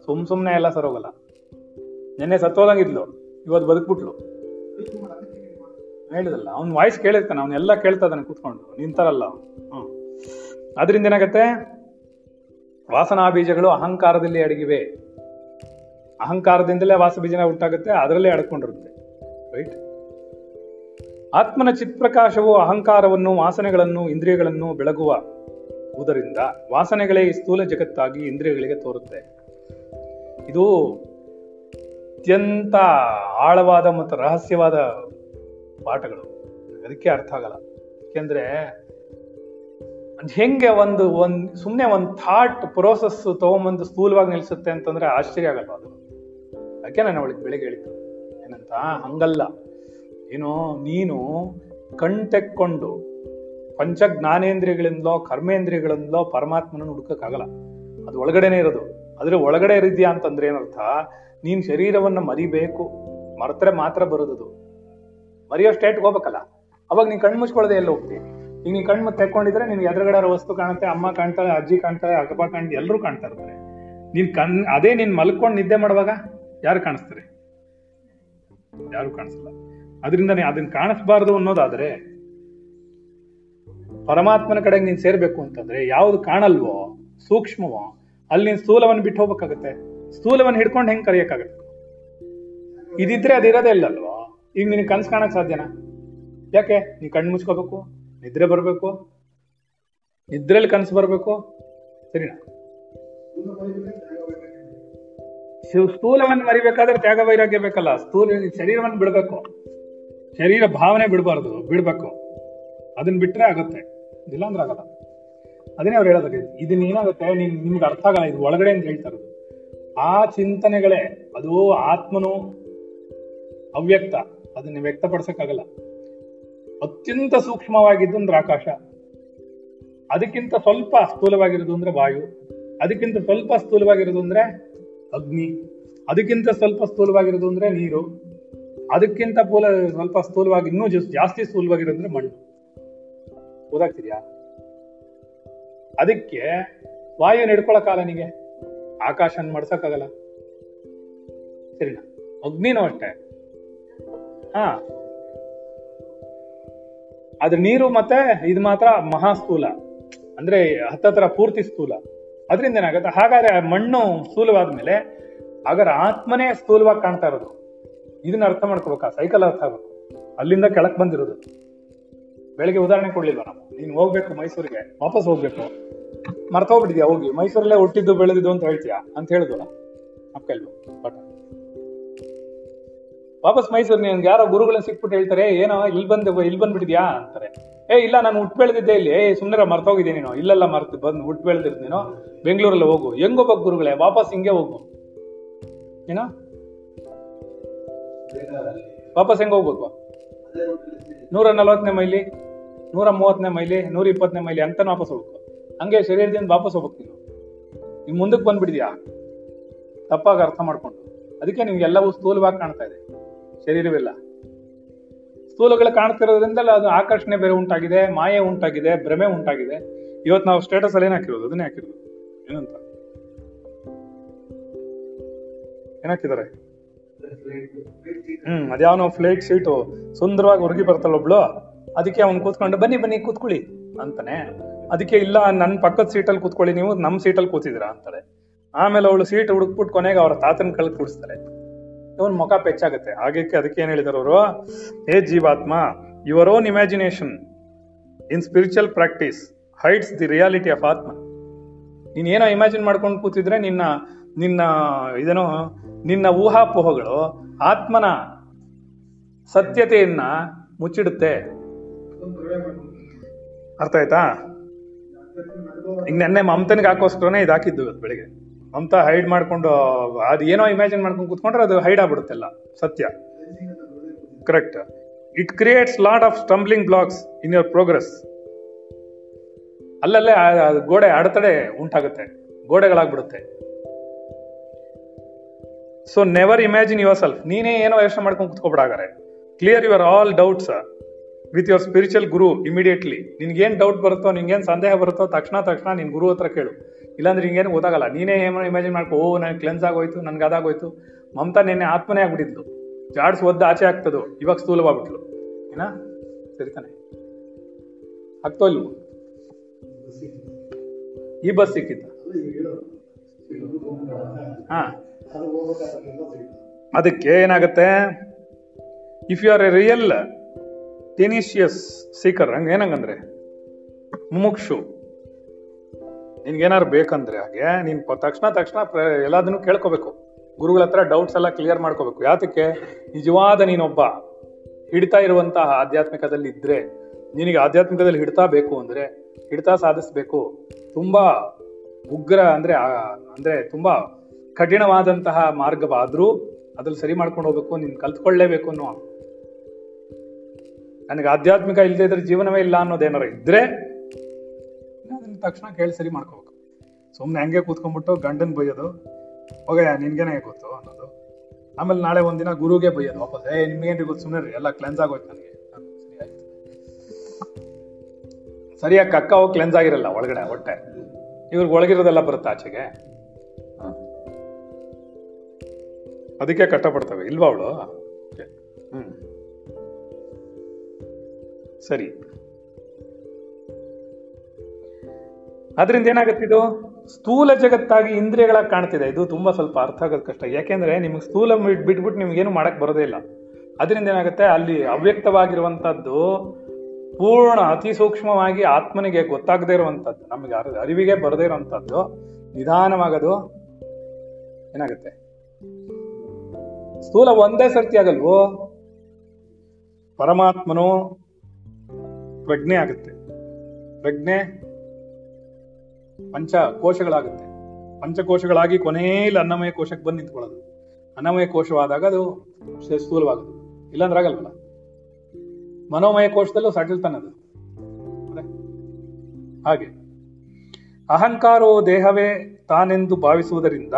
ಸುಮ್ ಸುಮ್ಮನೆ ಎಲ್ಲ ಸರೋಗಲ್ಲ ನಿನ್ನೆ ಸತ್ತೋದಂಗಿದ್ಲು, ಇವತ್ತು ಬದುಕ್ಬಿಟ್ಲು. ಹೇಳಿದಲ್ಲ, ಅವ್ನ ವಾಯ್ಸ್ ಕೇಳಿರ್ತಾನೆ ಅವನ್ನೆಲ್ಲ ಕೇಳ್ತಾ ಇದ್ದಾನೆ ಕೂತ್ಕೊಂಡು. ನಿಂತಾರಲ್ಲ ಹ್ಮ್. ಅದರಿಂದ ಏನಾಗತ್ತೆ? ವಾಸನಾ ಬೀಜಗಳು ಅಹಂಕಾರದಲ್ಲಿ ಅಡಗಿವೆ. ಅಹಂಕಾರದಿಂದಲೇ ವಾಸ ಬೀಜನ ಉಂಟಾಗುತ್ತೆ, ಅದರಲ್ಲೇ ಅಡ್ಕೊಂಡಿರುತ್ತೆ. ರೈಟ್ ಆತ್ಮನ ಚಿತ್ಪ್ರಕಾಶವು ಅಹಂಕಾರವನ್ನು ವಾಸನೆಗಳನ್ನು ಇಂದ್ರಿಯಗಳನ್ನು ಬೆಳಗುವ ಉದರಿಂದ ವಾಸನೆಗಳೇ ಸ್ಥೂಲ ಜಗತ್ತಾಗಿ ಇಂದ್ರಿಯಗಳಿಗೆ ತೋರುತ್ತೆ. ಇದು ಅತ್ಯಂತ ಆಳವಾದ ಮತ್ತು ರಹಸ್ಯವಾದ ಪಾಠಗಳು. ಅದಕ್ಕೆ ಅರ್ಥ ಆಗಲ್ಲ. ಯಾಕೆಂದ್ರೆ ಹೆಂಗೆ ಒಂದು ಒಂದ್ ಸುಮ್ಮನೆ ಒಂದು ಥಾಟ್ ಪ್ರೋಸೆಸ್ ತಗೊಂಬಂದು ಸ್ಥೂಲವಾಗಿ ನಿಲ್ಸುತ್ತೆ ಅಂತಂದ್ರೆ ಆಶ್ಚರ್ಯ ಆಗಲ್ಲ ಅದು. ಅದಕ್ಕೆ ನಾನು ಅವಳಿಗೆ ಬೆಳಿಗ್ಗೆ ಹೇಳಿದ್ದು. ಏನಂತ? ಹಂಗಲ್ಲ. ಏನು ನೀನು ಕಣ್ ತೆಕ್ಕೊಂಡು ಪಂಚ ಜ್ಞಾನೇಂದ್ರಿಯಗಳಿಂದಲೋ ಕರ್ಮೇಂದ್ರಿಯಗಳಿಂದಲೋ ಪರಮಾತ್ಮನ ಹುಡುಕಕ್ಕಾಗಲ್ಲ. ಅದು ಒಳಗಡೆನೆ ಇರೋದು. ಅದ್ರ ಒಳಗಡೆ ಇರಿದ್ಯಾ ಅಂತಂದ್ರೆ ಏನರ್ಥ? ನೀನ್ ಶರೀರವನ್ನು ಮರಿಬೇಕು. ಮರೆತರೆ ಮಾತ್ರ ಬರೋದದು. ಮರೆಯೋ ಸ್ಟೇಟ್ಗೆ ಹೋಗ್ಬೇಕಲ್ಲ. ಅವಾಗ ನೀನು ಕಣ್ಣು ಮುಚ್ಕೊಳ್ಳದೆ ಎಲ್ಲ ಹೋಗ್ತಿ? ಈಗ ನೀನ್ ಕಣ್ಣು ತೆಕ್ಕೊಂಡಿದ್ರೆ ನಿನ್ಗೆ ಎದುರುಗಡೆ ವಸ್ತು ಕಾಣುತ್ತೆ, ಅಮ್ಮ ಕಾಣ್ತಾಳೆ, ಅಜ್ಜಿ ಕಾಣ್ತಾಳೆ, ಅಕ್ಕಪ್ಪ ಕಾಣ್ತಾ ಎಲ್ಲರೂ ಕಾಣ್ತಾ ಇರ್ತಾರೆ. ನೀನ್ ಕಣ್, ಅದೇ ನೀನ್ ಮಲ್ಕೊಂಡು ನಿದ್ದೆ ಮಾಡುವಾಗ ಯಾರು ಕಾಣಿಸ್ತಾರೆ? ಯಾರು ಕಾಣಿಸಲ್ಲ. ಅದರಿಂದ ಅದನ್ನ ಕಾಣಿಸ್ಬಾರ್ದು ಅನ್ನೋದಾದ್ರೆ, ಪರಮಾತ್ಮನ ಕಡೆಗೆ ನೀನ್ ಸೇರ್ಬೇಕು ಅಂತಂದ್ರೆ ಯಾವ್ದು ಕಾಣಲ್ವೋ, ಸೂಕ್ಷ್ಮವೋ ಅಲ್ಲಿ ನೀನ್ ಸ್ಥೂಲವನ್ನು ಬಿಟ್ಟು ಹೋಗ್ಬೇಕಾಗತ್ತೆ. ಸ್ಥೂಲವನ್ನು ಹಿಡ್ಕೊಂಡು ಹೆಂಗ್ ಕರೆಯಕ್ಕಾಗತ್ತೆ? ಇದಿದ್ರೆ ಅದಿರೋದೇ ಇಲ್ಲಲ್ವೋ? ಈಗ ನಿನಗೆ ಕನ್ಸು ಕಾಣಕ್ ಸಾಧ್ಯನಾ? ಯಾಕೆ? ನೀ ಕಣ್ಣು ಮುಚ್ಕೋಬೇಕು, ನಿದ್ರೆ ಬರಬೇಕು ನಿದ್ರೆಯಲ್ಲಿ ಕನಸು ಬರಬೇಕು. ಸರಿನಾ? ಸ್ಥೂಲವನ್ನು ಮರಿಬೇಕಾದ್ರೆ ತ್ಯಾಗ ವೈರಾಗ್ಯ ಬೇಕಲ್ಲ, ಸ್ಥೂಲ ಶರೀರವನ್ನು ಬಿಡಬೇಕು. ಶರೀರ ಭಾವನೆ ಬಿಡಬಾರ್ದು, ಬಿಡ್ಬೇಕು. ಅದನ್ನ ಬಿಟ್ರೆ ಆಗುತ್ತೆ. ಇಲ್ಲಾಂದ್ರೆ ಆಗಲ್ಲ. ಅದನ್ನೇ ಅವ್ರು ಹೇಳೋದಕ್ಕೆ ಇದನ್ನ ಏನಾಗುತ್ತೆ? ನೀನ್ ನಿಮ್ಗೆ ಅರ್ಥ ಆಗಲ್ಲ. ಇದು ಒಳಗಡೆ ಅಂತ ಹೇಳ್ತಾರೆ ಆ ಚಿಂತನೆಗಳೇ, ಅದು ಆತ್ಮನು ಅವ್ಯಕ್ತ. ಅದನ್ನ ವ್ಯಕ್ತಪಡಿಸಕ್ಕಾಗಲ್ಲ. ಅತ್ಯಂತ ಸೂಕ್ಷ್ಮವಾಗಿದ್ದು ಅಂದ್ರೆ ಆಕಾಶ. ಅದಕ್ಕಿಂತ ಸ್ವಲ್ಪ ಸ್ಥೂಲವಾಗಿರೋದು ಅಂದ್ರೆ ವಾಯು. ಅದಕ್ಕಿಂತ ಸ್ವಲ್ಪ ಸ್ಥೂಲವಾಗಿರೋದು ಅಂದ್ರೆ ಅಗ್ನಿ. ಅದಕ್ಕಿಂತ ಸ್ವಲ್ಪ ಸ್ಥೂಲವಾಗಿರೋದು ಅಂದ್ರೆ ನೀರು. ಅದಕ್ಕಿಂತ ಪೂಲ ಸ್ವಲ್ಪ ಸ್ಥೂಲವಾಗಿ ಇನ್ನೂ ಜಸ್- ಜಾಸ್ತಿ ಸ್ಥೂಲವಾಗಿರೋದ್ರೆ ಮಣ್ಣು. ಓದಾಗ್ತಿದ್ಯಾ ಅದಕ್ಕೆ ವಾಯು ಹಿಡ್ಕೊಳಕ್ಕಾಗಲ್ಲ ನಿಗೆ. ಆಕಾಶನ್ ಮಾಡ್ಸೋಕ್ಕಾಗಲ್ಲ. ಸರಿನಾ? ಅಗ್ನಿನೂ ಅಷ್ಟೇ. ಹಾ. ಅದ್ರ ನೀರು ಮತ್ತೆ ಇದು ಮಾತ್ರ ಮಹಾ ಸ್ಥೂಲ ಅಂದ್ರೆ ಹತ್ತತ್ರ ಪೂರ್ತಿ ಸ್ಥೂಲ. ಅದರಿಂದ ಏನಾಗುತ್ತೆ ಹಾಗಾದ್ರೆ ಮಣ್ಣು ಮಣ್ಣು ಸ್ಥೂಲವಾದ್ಮೇಲೆ, ಹಾಗಾದ್ರೆ ಆತ್ಮನೇ ಸ್ಥೂಲವಾಗಿ ಕಾಣ್ತಾ ಇರೋದು. ಇದನ್ನ ಅರ್ಥ ಮಾಡ್ಕೋಬೇಕಾ ಸೈಕಲ್ ಅರ್ಥ ಆಗಬೇಕು. ಅಲ್ಲಿಂದ ಕೆಳಕ್ ಬಂದಿರೋದು. ಬೆಳಿಗ್ಗೆ ಉದಾಹರಣೆ ಕೊಡ್ಲಿಲ್ವ ನಾವು? ನೀನ್ ಹೋಗ್ಬೇಕು ಮೈಸೂರಿಗೆ, ವಾಪಸ್ ಹೋಗ್ಬೇಕು. ಮರ್ತೋಗ್ಬಿಟ್ಟಿದ್ಯಾ ಹೋಗಿ? ಮೈಸೂರಲ್ಲೇ ಹುಟ್ಟಿದ್ದು, ಬೆಳೆದಿದ್ದು ಅಂತ ಹೇಳ್ತೀಯಾ? ಅಂತ ಹೇಳಿದ್ವಲ್ಲ ಅಪ್ಪ ಬಟ್ ವಾಪಸ್ ಮೈಸೂರು, ನಿನ್ಗೆ ಯಾರೋ ಗುರುಗಳನ್ನ ಸಿಕ್ಬಿಟ್ಟು ಹೇಳ್ತಾರೆ ಏನೋ, ಇಲ್ಲಿ ಬಂದ, ಇಲ್ಲಿ ಬಂದ್ಬಿಟ್ಟಿದ್ಯಾ? ಅಂತಾರೆ. ಏ, ಇಲ್ಲ, ನಾನು ಹುಟ್ಟು ಬೆಳೆದಿದ್ದೆ ಇಲ್ಲಿ. ಏ ಸುಮ್ಮನೆ ಮರ್ತೋಗಿದ್ದೀನಿ ನೀನು. ಇಲ್ಲೆಲ್ಲ ಮರ್ತು ಬಂದು ಹುಟ್ಟು ಬೆಳೆದಿರ್ತೀನೋ ಬೆಂಗಳೂರಲ್ಲಿ ಹೆಂಗ್. ಹೋಗ್ಬೇಕು ಗುರುಗಳೇ, ವಾಪಸ್ ಹಿಂಗೆ ಹೋಗು. ಏನೋ? ವಾಪಸ್ ಹೆಂಗ್ ಹೋಗ್ಬೇಕು? ನೂರ ನಲ್ವತ್ತನೇ ಮೈಲಿ ನೂರ ಮೂವತ್ತನೇ ಮೈಲಿ ನೂರ ಇಪ್ಪತ್ತನೇ ಮೈಲಿ ಅಂತ ವಾಪಸ್ ಹೋಗ್ಬೇಕು. ಹಂಗೆ ಶರೀರದಿಂದ ವಾಪಸ್ ಹೋಗ್ಬೇಕು ನೀವು ನಿಮ್ ಮುಂದಕ್ಕೆ ಬಂದ್ಬಿಡಿದ್ಯಾ ತಪ್ಪಾಗಿ ಅರ್ಥ ಮಾಡ್ಕೊಂಡು. ಅದಕ್ಕೆ ನಿಮ್ಗೆ ಎಲ್ಲವೂ ಸ್ಥೂಲವಾಗಿ ಕಾಣ್ತಾ ಇದೆ. ಶರೀರವಿಲ್ಲ. ಸ್ಥೂಲಗಳು ಕಾಣ್ತಿರೋದ್ರಿಂದ ಅದು ಆಕರ್ಷಣೆ ಬೇರೆ ಉಂಟಾಗಿದೆ, ಮಾಯೆ ಉಂಟಾಗಿದೆ, ಭ್ರಮೆ ಉಂಟಾಗಿದೆ. ಇವತ್ತು ನಾವು ಸ್ಟೇಟಸ್ ಅಲ್ಲಿ ಏನ್ ಹಾಕಿರೋದು? ಅದನ್ನೇ ಹಾಕಿರೋದು. ಏನಂತ? ಏನಾಕಿದ್ದಾರೆ ಹ್ಮ್, ಅದ್ಯಾವನೋ ಫ್ಲೈಟ್ ಸೀಟು ಸುಂದರವಾಗಿ ಹುಡುಗಿ ಬರ್ತಾಳ ಒಬ್ಳು. ಅದಕ್ಕೆ ಅವ್ನು ಕೂತ್ಕೊಂಡು, ಬನ್ನಿ ಬನ್ನಿ, ಕೂತ್ಕೊಳ್ಳಿ ಅಂತಾನೆ. ಅದಕ್ಕೆ ಇಲ್ಲ ನನ್ನ ಪಕ್ಕದ ಸೀಟಲ್ಲಿ ಕೂತ್ಕೊಳ್ಳಿ ನೀವು ನಮ್ಮ ಸೀಟಲ್ಲಿ ಕೂತಿದ್ದೀರಾ ಅಂತಾಳೆ. ಆಮೇಲೆ ಅವಳು ಸೀಟ್ ಹುಡುಕ್ಬಿಟ್ಟು ಕೊನೆಗೆ ಅವ್ರ ತಾತನ ಕಳೆದು ಕೂಡಿಸ್ತಾರೆ ಇವನ್ ಮುಖ ಪೆಚ್ಚಾಗುತ್ತೆ. ಹಾಗೆ ಅದಕ್ಕೆ ಏನ್ ಹೇಳಿದಾರೆ ಅವರು? ಹೇ ಜೀವಾತ್ಮ your own imagination in spiritual practice hides the reality of atma. ನೀನ್ ಏನೋ ಇಮ್ಯಾಜಿನ್ ಮಾಡ್ಕೊಂಡು ಕೂತಿದ್ರೆ ನಿನ್ನ ನಿನ್ನ ಇದನ್ನು ನಿನ್ನ ಊಹಾಪೋಹಗಳು ಆತ್ಮನ ಸತ್ಯತೆಯನ್ನ ಮುಚ್ಚಿಡುತ್ತೆ. ಅರ್ಥ ಆಯ್ತಾ? ಈಗ ನೆನ್ನೆ ಮಮತನಿಗೆ ಹಾಕೋಸ್ಕರನೇ ಇದು ಹಾಕಿದ್ದು ಇವತ್ತು ಬೆಳಿಗ್ಗೆ. ಮಮತಾ ಹೈಡ್ ಮಾಡ್ಕೊಂಡು, ಅದು ಏನೋ ಇಮ್ಯಾಜಿನ್ ಮಾಡ್ಕೊಂಡು ಕೂತ್ಕೊಂಡ್ರೆ ಅದು ಹೈಡ್ ಆಗ್ಬಿಡುತ್ತೆಲ್ಲ ಸತ್ಯ. Correct it creates lot of stumbling blocks in your progress ಅಲ್ಲಲ್ಲೇ ಗೋಡೆ ಅಡೆತಡೆ ಉಂಟಾಗುತ್ತೆ, ಗೋಡೆಗಳಾಗ್ಬಿಡುತ್ತೆ. So never imagine yourself ನೀನೇ ಏನೋ ಯೋಚನೆ ಮಾಡ್ಕೊಂಡು ಕುತ್ಕೊಬಿಡಾಗಾರೆ clear your all doubts with your spiritual guru immediately ನಿನ್ಗೇನು doubt ಬರುತ್ತೋ, ನಿನ್ಗೇನು ಸಂದೇಹ ಬರುತ್ತೋ, ತಕ್ಷಣ ತಕ್ಷಣ ನಿನ್ನ ಗುರು ಹತ್ರ ಕೇಳು. ಇಲ್ಲಾಂದ್ರೆ ಹಿಂಗೇನು ಗೊತ್ತಾಗಲ್ಲ. ನೀನೇ ಏನೋ ಇಮ್ಯಾಜಿನ್ ಮಾಡ್ಕೊ, ಓ, ನನಗೆ ಕ್ಲೆನ್ಸ್ ಆಗೋಯ್ತು, ನನಗೆ ಅದಾಗೋಯ್ತು. ಮಮತಾ ನಿನ್ನೆ ಆತ್ಮನೇ ಆಗ್ಬಿಟ್ಟಿದ್ಲು. ಜಾಡ್ಸ್ ಒದ್ದು ಆಚೆ ಆಗ್ತದೋ, ಇವಾಗ ಸ್ಥೂಲವಾಗ್ಬಿಟ್ಲು. ಸರಿ ಸರಿತಾನೆ ಆಗ್ತೋ ಇಲ್ವೋ? ಈ ಬಸ್ ಸಿಕ್ಕಿತ್ತ? ಹಾ. ಅದಕ್ಕೆ ಏನಾಗುತ್ತೆ? If you are a real tenacious seeker ಹಂಗ ಏನಂಗಂದ್ರೆ, ಮುಮುಕ್ಷು ನಿನ್ಗೇನಾದ್ರು ಬೇಕಂದ್ರೆ ಹಾಗೆ, ನೀನ್ ತಕ್ಷಣ ತಕ್ಷಣ ಎಲ್ಲದನ್ನು ಕೇಳ್ಕೋಬೇಕು. ಗುರುಗಳ ಹತ್ರ ಡೌಟ್ಸ್ ಎಲ್ಲ ಕ್ಲಿಯರ್ ಮಾಡ್ಕೋಬೇಕು. ಯಾತಕ್ಕೆ? ನಿಜವಾದ ನೀನೊಬ್ಬ ಹಿಡಿತಾ ಇರುವಂತಹ ಆಧ್ಯಾತ್ಮಿಕದಲ್ಲಿ ಇದ್ರೆ, ನಿನಗೆ ಆಧ್ಯಾತ್ಮಿಕದಲ್ಲಿ ಹಿಡ್ತಾ ಬೇಕು ಅಂದ್ರೆ, ಹಿಡ್ತಾ ಸಾಧಿಸ್ಬೇಕು. ತುಂಬಾ ಉಗ್ರ ಅಂದ್ರೆ ಅಂದ್ರೆ ತುಂಬಾ ಕಠಿಣವಾದಂತಹ ಮಾರ್ಗವಾದರೂ ಅದ್ರಲ್ಲಿ ಸರಿ ಮಾಡ್ಕೊಂಡು ಹೋಗ್ಬೇಕು, ನೀನು ಕಲ್ತ್ಕೊಳ್ಳೇಬೇಕು ಅನ್ನೋ ನನಗೆ ಆಧ್ಯಾತ್ಮಿಕ ಇಲ್ಲದೆ ಇದ್ರೆ ಜೀವನವೇ ಇಲ್ಲ ಅನ್ನೋದೇನಾರು ಇದ್ರೆ ಅದನ್ನ ತಕ್ಷಣ ಕೇಳಿ ಸರಿ ಮಾಡ್ಕೋಬೇಕು. ಸುಮ್ಮನೆ ಹಂಗೆ ಕೂತ್ಕೊಂಡ್ಬಿಟ್ಟು ಗಂಡನ್ ಬೈಯೋದು, ಹೋಗಯ್ಯ, ನಿನ್ಗೇನೆ ಗೊತ್ತು ಅನ್ನೋದು. ಆಮೇಲೆ ನಾಳೆ ಒಂದಿನ ಗುರುಗೆ ಬೈಯೋದು, ವಾಪಸ್ ಏ ನಿಮ್ಗೇನ್ರಿ ಗೊತ್ತು ಸುಮ್ಮನೆ ರೀ ಎಲ್ಲ ಕ್ಲೆನ್ಸ್ ಆಗೋಯ್ತು ನನಗೆ. ಸರಿಯಾಗಿ ಕಕ್ಕ ಹೋಗಿ ಕ್ಲೆನ್ಸ್ ಆಗಿರಲ್ಲ ಒಳಗಡೆ, ಹೊಟ್ಟೆ. ಇವ್ರಿಗೆ ಒಳಗಿರೋದೆಲ್ಲ ಬರುತ್ತೆ ಆಚೆಗೆ? ಅದಕ್ಕೆ ಕಷ್ಟಪಡ್ತವೆ, ಇಲ್ವಾ ಅವಳು? ಹ್ಮ್. ಸರಿ. ಅದರಿಂದ ಏನಾಗುತ್ತೆ ಇದು? ಸ್ಥೂಲ ಜಗತ್ತಾಗಿ ಇಂದ್ರಿಯಗಳಾಗಿ ಕಾಣ್ತಿದೆ. ಇದು ತುಂಬಾ ಸ್ವಲ್ಪ ಅರ್ಥ ಆಗೋದು ಕಷ್ಟ. ಯಾಕೆಂದ್ರೆ ನಿಮ್ಗೆ ಸ್ಥೂಲ ಬಿಟ್- ಬಿಟ್ಬಿಟ್ಟು ನಿಮ್ಗೇನು ಮಾಡಕ್ ಬರೋದೇ ಇಲ್ಲ. ಅದರಿಂದ ಏನಾಗುತ್ತೆ? ಅಲ್ಲಿ ಅವ್ಯಕ್ತವಾಗಿರುವಂತದ್ದು ಪೂರ್ಣ, ಅತಿ ಸೂಕ್ಷ್ಮವಾಗಿ ಆತ್ಮನಿಗೆ ಗೊತ್ತಾಗದೇ ಇರುವಂತದ್ದು. ನಮಗೆ ಅರಿವಿಗೆ ಬರದೇ ಇರುವಂತದ್ದು. ನಿಧಾನವಾಗದು. ಏನಾಗುತ್ತೆ? ಸ್ಥೂಲ ಒಂದೇ ಸರ್ತಿ ಆಗಲ್ವೋ? ಪರಮಾತ್ಮನು ಪ್ರಜ್ಞೆ ಆಗುತ್ತೆ. ಪ್ರಜ್ಞೆ ಪಂಚ ಕೋಶಗಳಾಗುತ್ತೆ. ಪಂಚಕೋಶಗಳಾಗಿ ಕೊನೆಯಲ್ಲಿ ಅನ್ನಮಯ ಕೋಶಕ್ಕೆ ಬಂದು ನಿಂತ್ಕೊಳ್ಳೋದು. ಅನ್ನಮಯ ಕೋಶವಾದಾಗ ಅದು ಸ್ಥೂಲವಾಗುತ್ತೆ. ಇಲ್ಲಾಂದ್ರೆ ಆಗಲ್ವಲ್ಲ? ಮನೋಮಯ ಕೋಶದಲ್ಲೂ ಅದು. ಹಾಗೆ. ಅಹಂಕಾರವು ದೇಹವೇ ತಾನೆಂದು ಭಾವಿಸುವುದರಿಂದ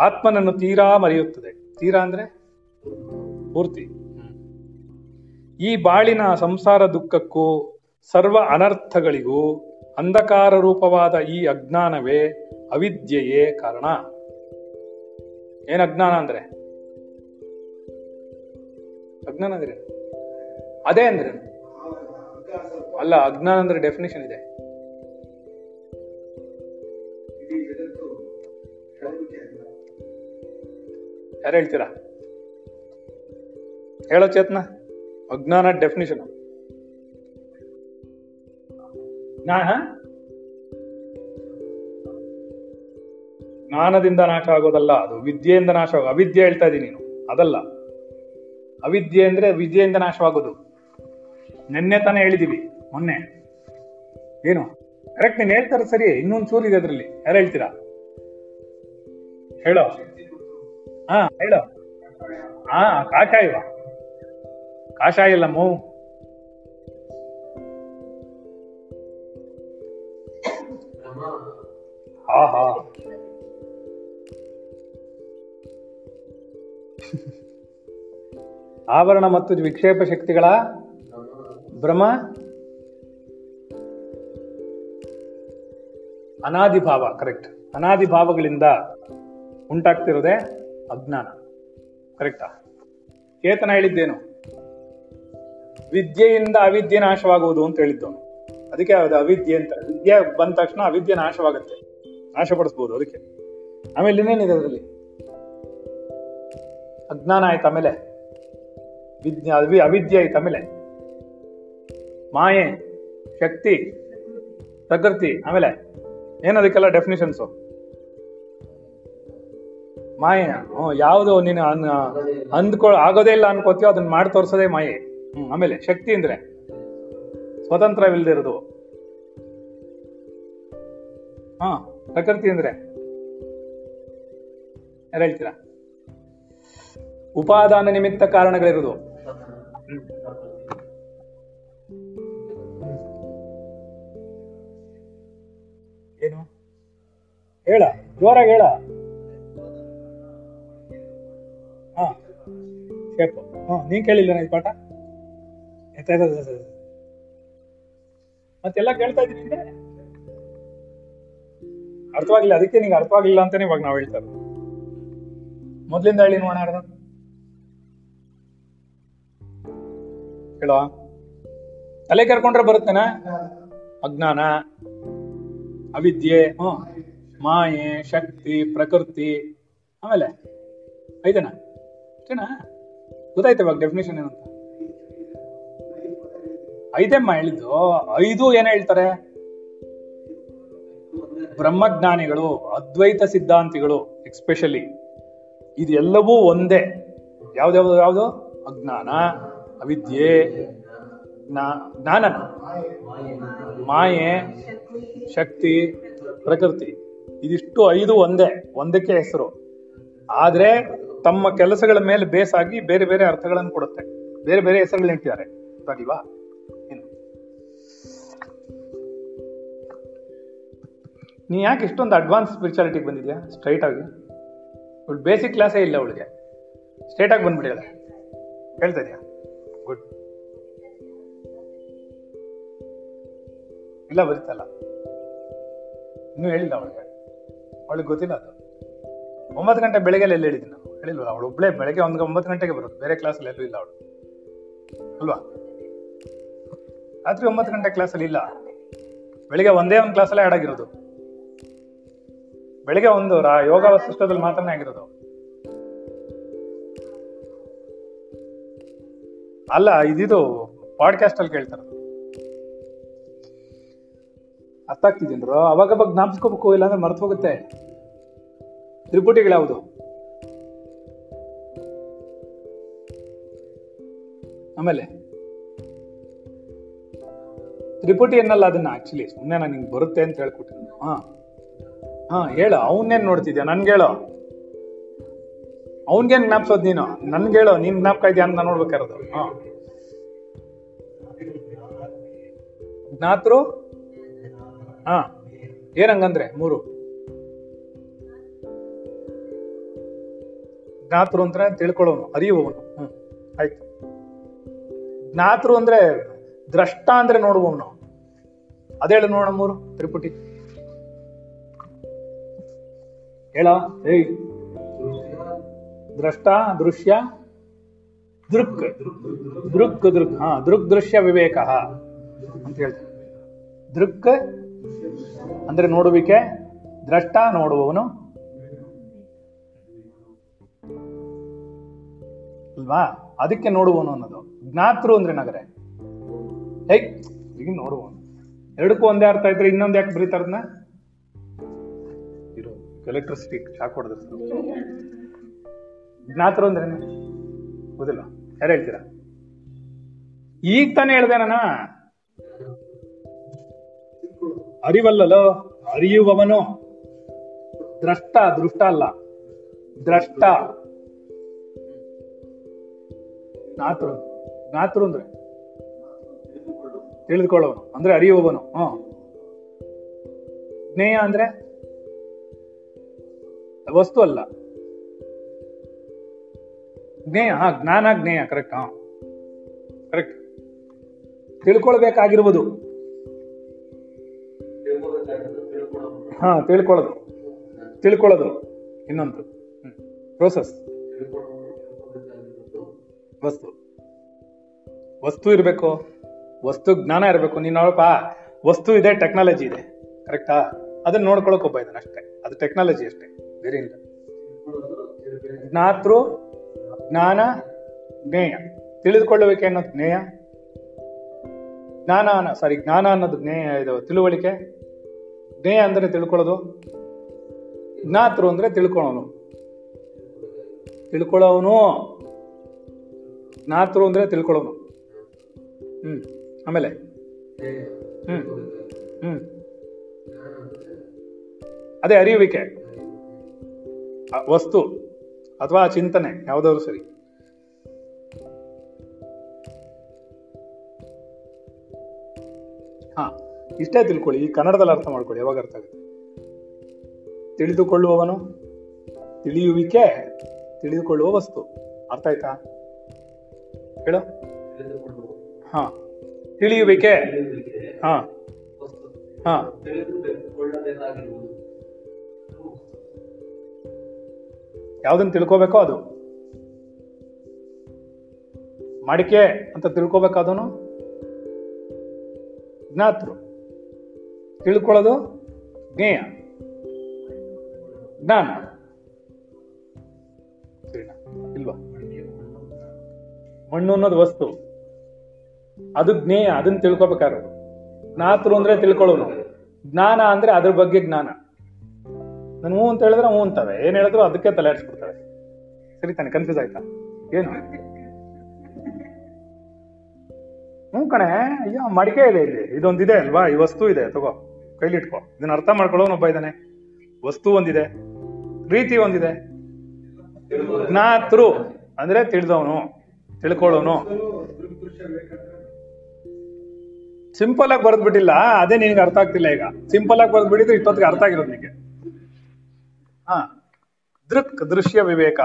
ಆತ್ಮನನ್ನು ತೀರಾ ಮರೆಯುತ್ತದೆ. ತೀರಾ ಅಂದ್ರೆ ಪೂರ್ತಿ ಈ ಬಾಳಿನ ಸಂಸಾರ ದುಃಖಕ್ಕೂ ಸರ್ವ ಅನರ್ಥಗಳಿಗೂ ಅಂಧಕಾರ ರೂಪವಾದ ಈ ಅಜ್ಞಾನವೇ ಅವಿದ್ಯೆಯೇ ಕಾರಣ. ಏನ್ ಅಜ್ಞಾನ ಅಂದ್ರೆ? ಅಜ್ಞಾನ ಅಂದ್ರೆ ಅದೇ ಅಂದ್ರೆ ಅಲ್ಲ, ಅಜ್ಞಾನ ಅಂದ್ರೆ ಡೆಫಿನೇಷನ್ ಇದೆ. ಯಾರು ಹೇಳ್ತೀರಾ? ಹೇಳೋ ಚೇತನ? ಅಜ್ಞಾನ ಡೆಫಿನೇಷನ್ ಜ್ಞಾನದಿಂದ ನಾಶ ಆಗೋದಲ್ಲ, ಅದು ವಿದ್ಯೆಯಿಂದ ನಾಶ ಆಗೋ ಅವಿದ್ಯೆ ಹೇಳ್ತಾ ಇದೀನಿ ನೀನು. ಅದಲ್ಲ. ಅವಿದ್ಯೆ ಅಂದ್ರೆ ವಿದ್ಯೆಯಿಂದ ನಾಶವಾಗೋದು. ನಿನ್ನೆ ತಾನೇ ಹೇಳಿದೀವಿ, ಮೊನ್ನೆ. ಏನು? ಕರೆಕ್ಟ್ ನೀನ್ ಹೇಳ್ತಾರೆ ಸರಿ, ಇನ್ನೊಂದು ಚೂರು ಇದೆ ಅದ್ರಲ್ಲಿ. ಯಾರು ಹೇಳ್ತೀರಾ? ಹೇಳೋ. ಹಾ, ಹೇಳೋ. ಹಾ ಕಾಷಾಯವ ಕಾಷಾಯ ಇಲ್ಲ ಮೂ. ಹಾ ಹಾ. ಆವರಣ ಮತ್ತು ವಿಕ್ಷೇಪ ಶಕ್ತಿಗಳ ಭ್ರಮ ಅನಾದಿ ಭಾವ ಕರೆಕ್ಟ್ ಅನಾದಿ ಭಾವಗಳಿಂದ ಉಂಟಾಗ್ತಿರೋದೇ ಅಜ್ಞಾನ. ಕರೆಕ್ಟಾ? ಚೇತನ ಹೇಳಿದ್ದೇನು? ವಿದ್ಯೆಯಿಂದ ಅವಿದ್ಯೆ ನಾಶವಾಗುವುದು ಅಂತ ಹೇಳಿದ್ದವನು. ಅದಕ್ಕೆ ಅದು ಅವಿದ್ಯೆ ಅಂತ. ವಿದ್ಯೆ ಬಂದ ತಕ್ಷಣ ಅವಿದ್ಯೆ ನಾಶವಾಗುತ್ತೆ. ನಾಶಪಡಿಸ್ಬೋದು ಅದಕ್ಕೆ. ಆಮೇಲೆ ಇನ್ನೇನಿದೆ ಅದರಲ್ಲಿ? ಅಜ್ಞಾನ ಆಯ್ತು ಆಮೇಲೆ. ವಿದ್ಯೆ, ಅವಿ, ಅವಿದ್ಯೆ ಆಯ್ತು ಆಮೇಲೆ. ಮಾಯೆ, ಶಕ್ತಿ, ಪ್ರಕೃತಿ, ಆಮೇಲೆ. ಏನದಕ್ಕೆಲ್ಲ ಡೆಫಿನಿಷನ್ಸು ಮಾಯೆ ಹ್ಞೂ ಯಾವುದು ನೀನು ಅನ್- ಅಂದ್ಕೊ, ಆಗೋದೇ ಇಲ್ಲ ಅನ್ಕೋತೀಯೋ ಅದನ್ನ ಮಾಡಿ ತೋರಿಸೋದೇ ಮಾಯೆ. ಹ್ಮ್, ಆಮೇಲೆ ಶಕ್ತಿ ಅಂದ್ರೆ ಸ್ವತಂತ್ರವಿಲ್ದಿರೋದು. ಹಾ, ಪ್ರಕೃತಿ ಅಂದ್ರೆ ಯಾರು ಹೇಳ್ತೀರಾ? ಉಪಾದಾನ ನಿಮಿತ್ತ ಕಾರಣಗಳಿರುವುದು. ಏನು? ಹೇಳ, ಜೋರಾಗಿ ಹೇಳ. ಶೇಪ್ ನೀನ್ ಕೇಳಿಲ್ಲ ಈ ಪಾಠ. ಮತ್ತೆಲ್ಲ ಕೇಳ್ತಾ ಇದ್ದೀನಿ ಅಂದ್ರೆ ಅರ್ಥವಾಗಿಲ್ಲ ಅದಕ್ಕೆ ನಿಂಗೆ ಅರ್ಥವಾಗಿಲ್ಲ ಅಂತಾನೆ ಇವಾಗ ನಾವು ಹೇಳ್ತಾ ಇರೋದು. ಮೊದ್ಲಿಂದ ಹೇಳಿ ನೋಡೋಣ ಹೇಳುವ ಹೇಳೋ? ತಲೆ ಕರ್ಕೊಂಡ್ರೆ ಬರುತ್ತೇನ? ಅಜ್ಞಾನ, ಅವಿದ್ಯೆ ಹ್ಮ್ ಮಾಯೆ, ಶಕ್ತಿ, ಪ್ರಕೃತಿ, ಆಮೇಲೆ ಐದನ? ಗೊತ್ತಾಯ್ತು ಇವಾಗ ಡೆಫಿನೇಷನ್ ಏನಂತ? ಐದೆಮ್ಮ ಹೇಳಿದ್ದು, ಐದು ಏನ್ ಹೇಳ್ತಾರೆ? ಬ್ರಹ್ಮಜ್ಞಾನಿಗಳು, ಅದ್ವೈತ ಸಿದ್ಧಾಂತಿಗಳು ಎಕ್ಸ್ಪೆಷಲಿ ಇದೆಲ್ಲವೂ ಒಂದೇ. ಯಾವ್ದ್ಯಾವ್ದು ಯಾವ್ದು ಅಜ್ಞಾನ, ಅವಿದ್ಯೆ, ಜ್ಞಾ- ಜ್ಞಾನ ಮಾಯೆ, ಶಕ್ತಿ, ಪ್ರಕೃತಿ. ಇದಿಷ್ಟು ಐದು ಒಂದೇ, ಒಂದಕ್ಕೆ ಹೆಸರು. ಆದ್ರೆ ತಮ್ಮ ಕೆಲಸಗಳ ಮೇಲೆ ಬೇಸಾಗಿ ಬೇರೆ ಬೇರೆ ಅರ್ಥಗಳನ್ನು ಕೊಡುತ್ತೆ. ಬೇರೆ ಬೇರೆ ಹೆಸರುಗಳು ಇಟ್ಟಿದ್ದಾರೆ ಗೊತ್ತಾಗಿಲ್ವಾ ನೀ ಯಾಕೆ ಇಷ್ಟೊಂದು ಅಡ್ವಾನ್ಸ್ ಸ್ಪಿರಿಚುಯಾಲಿಟಿಗೆ ಬಂದಿದ್ಯಾ? ಸ್ಟ್ರೈಟ್ ಆಗಿ. ಅವಳು ಬೇಸಿಕ್ ಕ್ಲಾಸೇ ಇಲ್ಲ ಅವಳಿಗೆ. ಸ್ಟ್ರೈಟ್ ಆಗಿ ಬಂದ್ಬಿಟ್ಟಿದ್ದಾಳೆ. ಹೇಳ್ತಾ ಗುಡ್ ಇಲ್ಲ, ಬರೀತಲ್ಲ. ಇನ್ನೂ ಹೇಳಿಲ್ಲ ಅವಳಿಗೆ. ಅವಳಿಗೆ ಗೊತ್ತಿಲ್ಲ ಅದು. ಒಂಬತ್ತು ಗಂಟೆ ಬೆಳಗ್ಗೆ ಎಲ್ಲಿ ಹೇಳಿದ್ದೀನಿ ನಾನು? ಹೇಳಿಲ್ವಲ್ಲ ಅವಳು ಒಬ್ಳೆ ಬೆಳಗ್ಗೆ ಒಂದು ಒಂಬತ್ತು ಗಂಟೆಗೆ ಬರೋದು. ಬೇರೆ ಕ್ಲಾಸಲ್ಲಿ ಎಲ್ಲೂ ಇಲ್ಲ ಅವಳು. ಅಲ್ವಾ? ರಾತ್ರಿ ಒಂಬತ್ತು ಗಂಟೆ ಕ್ಲಾಸಲ್ಲಿ ಇಲ್ಲ. ಬೆಳಿಗ್ಗೆ ಒಂದೇ ಒಂದು ಕ್ಲಾಸಲ್ಲೇ ಆಡ್ ಆಗಿರೋದು. ಬೆಳಿಗ್ಗೆ ಒಂದು ರಾ- ಯೋಗ ವಸಿಷ್ಠದಲ್ಲಿ ಮಾತ್ರನೇ ಆಗಿರೋದು ಅಲ್ಲ, ಇದಿದು ಪಾಡ್ಕಾಸ್ಟ್ ಅಲ್ಲಿ ಕೇಳ್ತಾರೆ. ಅರ್ಥ ಅವಾಗ ಅವಾಗ ಜ್ಞಾಪಿಸ್ಕೋಬೇಕು, ಇಲ್ಲಾಂದ್ರೆ ಮರ್ತು ಹೋಗುತ್ತೆ. ತ್ರಿಪುಟಿಗಳು ಯಾವುದು? ಆಮೇಲೆ ತ್ರಿಪುಟಿ ಅನ್ನಲ್ಲ ಅದನ್ನ ಆಕ್ಚುಲಿ ಸುಮ್ಮನೆ ನಾನು ನಿಂಗೆ ಬರುತ್ತೆ ಅಂತ ಹೇಳ್ಕೊಟ್ಟಿದ್ದೆ ಹಾ. ಹಾ, ಹೇಳು ಅವನ್ನೇನ್ ನೋಡ್ತಿದ್ಯಾ? ನನ್ಗೆ ಹೇಳೋ. ಅವನ್ಗೇನ್ ಜ್ಞಾಪಿಸೋದ್ ನೀನು? ನನ್ಗೆ ಹೇಳೋ, ನೀನ್ ಜ್ಞಾಪಕ ಇದೆಯಾ ಅಂತ ನೋಡ್ಬೇಕಾರದು ಹಾ. ಜ್ಞಾತೃ? ಹಾ. ಏನಂಗಂದ್ರೆ ಮೂರು. ಜ್ಞಾತೃ ಅಂದ್ರೆ ತಿಳ್ಕೊಳ್ಳೋನು ಅರಿಯುವವನು ಹ್ಮ್ ಆಯ್ತು ಜ್ಞಾತೃ ಅಂದ್ರೆ ದ್ರಷ್ಟ ಅಂದ್ರೆ ನೋಡುವವನು ಅದೇಳು ನೋಡ ಮೂರು ತ್ರಿಪುಟಿ ಹೇಳ ಏಯ್ ದ್ರಷ್ಟ ದೃಶ್ಯ ದೃಕ್ ದೃಕ್ ದೃಕ್ ಹಾ ದೃಕ್ ದೃಶ್ಯ ವಿವೇಕ ಅಂತ ಹೇಳ್ತಾರೆ ದೃಕ್ ಅಂದ್ರೆ ನೋಡುವಿಕೆ ದ್ರಷ್ಟ ನೋಡುವವನು ಅಲ್ವಾ? ಅದಕ್ಕೆ ನೋಡುವನು ಅನ್ನೋದು. ಜ್ಞಾತೃ ಅಂದ್ರೆ ನಗರೆ. ಹೇಗ್ ಈಗ ನೋಡುವನು. ಎರಡಕ್ಕೂ ಒಂದೇ ಅರ್ಥ ಇದ್ರೆ ಇನ್ನೊಂದು ಯಾಕೆ ಬರೀತಾರದ್ನ ಇರೋ ಎಲೆಕ್ಟ್ರಿಸಿಟಿ ಶಾಕ್ ಹೊಡೆದ್ರೆ ಜ್ಞಾತರು ಅಂದ್ರೆ ಗೊತ್ತಿಲ್ಲ. ಯಾರು ಹೇಳ್ತೀರಾ? ಈಗ ತಾನೇ ಹೇಳ್ದೆ ನಾನ. ಅರಿವಲ್ಲಲೋ? ಅರಿಯುವವನು. ದ್ರಷ್ಟ, ದೃಷ್ಟ ಅಲ್ಲ. ದ್ರಷ್ಟ. ಜ್ಞಾತೃ ಜ್ಞಾತೃ ಅಂದ್ರೆ? ತಿಳಿದುಕೊಳ್ಳೋನು, ಅಂದ್ರೆ ಅರಿಯುವವನು ಹಾ ಜ್ಞೇಯ ಅಂದ್ರೆ? ವಸ್ತು ಅಲ್ಲ. ಜ್ಞೇಯ, ಹಾ, ಜ್ಞಾನ, ಜ್ಞೇಯ ಕರೆಕ್ಟ್ ಹಾ. ಕರೆಕ್ಟ್ ತಿಳ್ಕೊಳ್ಬೇಕಾಗಿರುವುದು. ಹಾ, ತಿಳ್ಕೊಳ್ಳೋದು. ತಿಳ್ಕೊಳ್ಳೋದು. ಇನ್ನೊಂದು. ಪ್ರೋಸೆಸ್ ವಸ್ತು. ವಸ್ತು ಇರಬೇಕು, ವಸ್ತು ಜ್ಞಾನ ಇರಬೇಕು, ನೀನ್ ನೋಡಪ್ಪ, ವಸ್ತು ಇದೆ ಟೆಕ್ನಾಲಜಿ ಇದೆ. ಕರೆಕ್ಟಾ ಅದನ್ನ ನೋಡ್ಕೊಳಕ್ ಒಬ್ಬ ಇದ್ದಾನೆ ಅಷ್ಟೇ. ಅದು ಟೆಕ್ನಾಲಜಿ ಅಷ್ಟೇ. ಬೇರೆ ಇಲ್ಲ ಜ್ಞಾತೃ, ಜ್ಞಾನ, ಜ್ಞೇಯ. ತಿಳಿದುಕೊಳ್ಳುವಿಕೆ ಅನ್ನೋದು ಜ್ಞೇಯ. ಜ್ಞಾನ ಸಾರಿ ಜ್ಞಾನ ಅನ್ನೋದು ಜ್ಞೇಯ ಇದು ತಿಳುವಳಿಕೆ. ಜ್ಞೇಯ ಅಂದ್ರೆ ತಿಳ್ಕೊಳ್ಳೋದು. ಜ್ಞಾತೃ ಅಂದ್ರೆ ತಿಳ್ಕೊಳ್ಳೋನು. ತಿಳ್ಕೊಳ್ಳೋನು. ಜ್ಞಾತೃ ಅಂದರೆ ತಿಳ್ಕೊಳ್ಳೋನು. ಹ್ಮ್ ಆಮೇಲೆ? ಹ್ಞೂ ಹ್ಞೂ ಅದೇ ಅರಿಯುವಿಕೆ. ವಸ್ತು ಅಥವಾ ಚಿಂತನೆ ಯಾವುದಾದ್ರು ಸರಿ. ಹಾ ಇಷ್ಟೇ ತಿಳ್ಕೊಳ್ಳಿ ಈ ಕನ್ನಡದಲ್ಲಿ ಅರ್ಥ ಮಾಡ್ಕೊಳ್ಳಿ ಯಾವಾಗ ಅರ್ಥ ಆಗುತ್ತೆ? ತಿಳಿದುಕೊಳ್ಳುವವನು ತಿಳಿಯುವಿಕೆ ತಿಳಿದುಕೊಳ್ಳುವ ವಸ್ತು. ಅರ್ಥ ಆಯ್ತಾ? ಹೇಳು. ಹಾ. ತಿಳಿಯುವಿಕೆ. ಹಾ. ಹಾ. ಯಾವ್ದನ್ನ ತಿಳ್ಕೋಬೇಕೋ ಅದು. ಮಡಿಕೆ ಅಂತ ತಿಳ್ಕೋಬೇಕಾದನು ಜ್ಞಾತೃ. ತಿಳ್ಕೊಳ್ಳೋದು ಜ್ಞೇಯ. ಜ್ಞಾನ. ಇಲ್ವಾ? ಮಣ್ಣು ಅನ್ನೋದು ವಸ್ತು. ಅದು ಜ್ಞೇಯ, ಅದನ್ನ ತಿಳ್ಕೊಬೇಕಾದ್ರು. ಜ್ಞಾತೃ ಅಂದ್ರೆ ತಿಳ್ಕೊಳ್ಳೋನು. ಜ್ಞಾನ ಅಂದ್ರೆ ಅದ್ರ ಬಗ್ಗೆ ಜ್ಞಾನ. ನಾನು ಹ್ಞೂ ಅಂತ ಹೇಳಿದ್ರೆ ಹ್ಞೂ ಅಂತಾರೆ. ಏನ್ ಹೇಳಿದ್ರು ಅದಕ್ಕೆ ತಲೆ ಆಡಿಸ್ಬಿಡ್ತವೆ ಸರಿ ತಾನೆ ಕನ್ಫ್ಯೂಸ್ ಆಯ್ತಾ? ಏನು? ಹ್ಞೂ ಕಣೆ, ಅಯ್ಯೋ, ಮಡಿಕೆ ಇದೆ ಇಲ್ಲಿ. ಇದೆ ಅಲ್ವಾ? ಈ ವಸ್ತು ಇದೆ, ತಗೋ. ಕೈಲಿಟ್ಕೋ ಇದನ್ನ ಅರ್ಥ ಮಾಡ್ಕೊಳ್ಳೋನೊಬ್ಬ ಇದ್ದಾನೆ. ವಸ್ತು ಒಂದಿದೆ. ರೀತಿ ಒಂದಿದೆ. ಜ್ಞಾತೃ ಅಂದ್ರೆ ತಿಳಿದವನು. ತಿಳ್ಕೊಳ್ಳೋನು. ಸಿಂಪಲ್ ಆಗಿ ಬರೆದ್ಬಿಟ್ಟಿಲ್ಲ. ಅದೇ ನಿನಗೆ ಅರ್ಥ ಆಗ್ತಿಲ್ಲ ಈಗ. ಸಿಂಪಲ್ ಆಗಿ ಬರೆದ್ಬಿಟ್ಟಿದ್ರೆ ಇಪ್ಪತ್ತಿಗೆ ಅರ್ಥ ಆಗಿರೋದು ನಿಮಗೆ ಹಾ. ದೃಕ್ ದೃಶ್ಯ ವಿವೇಕ.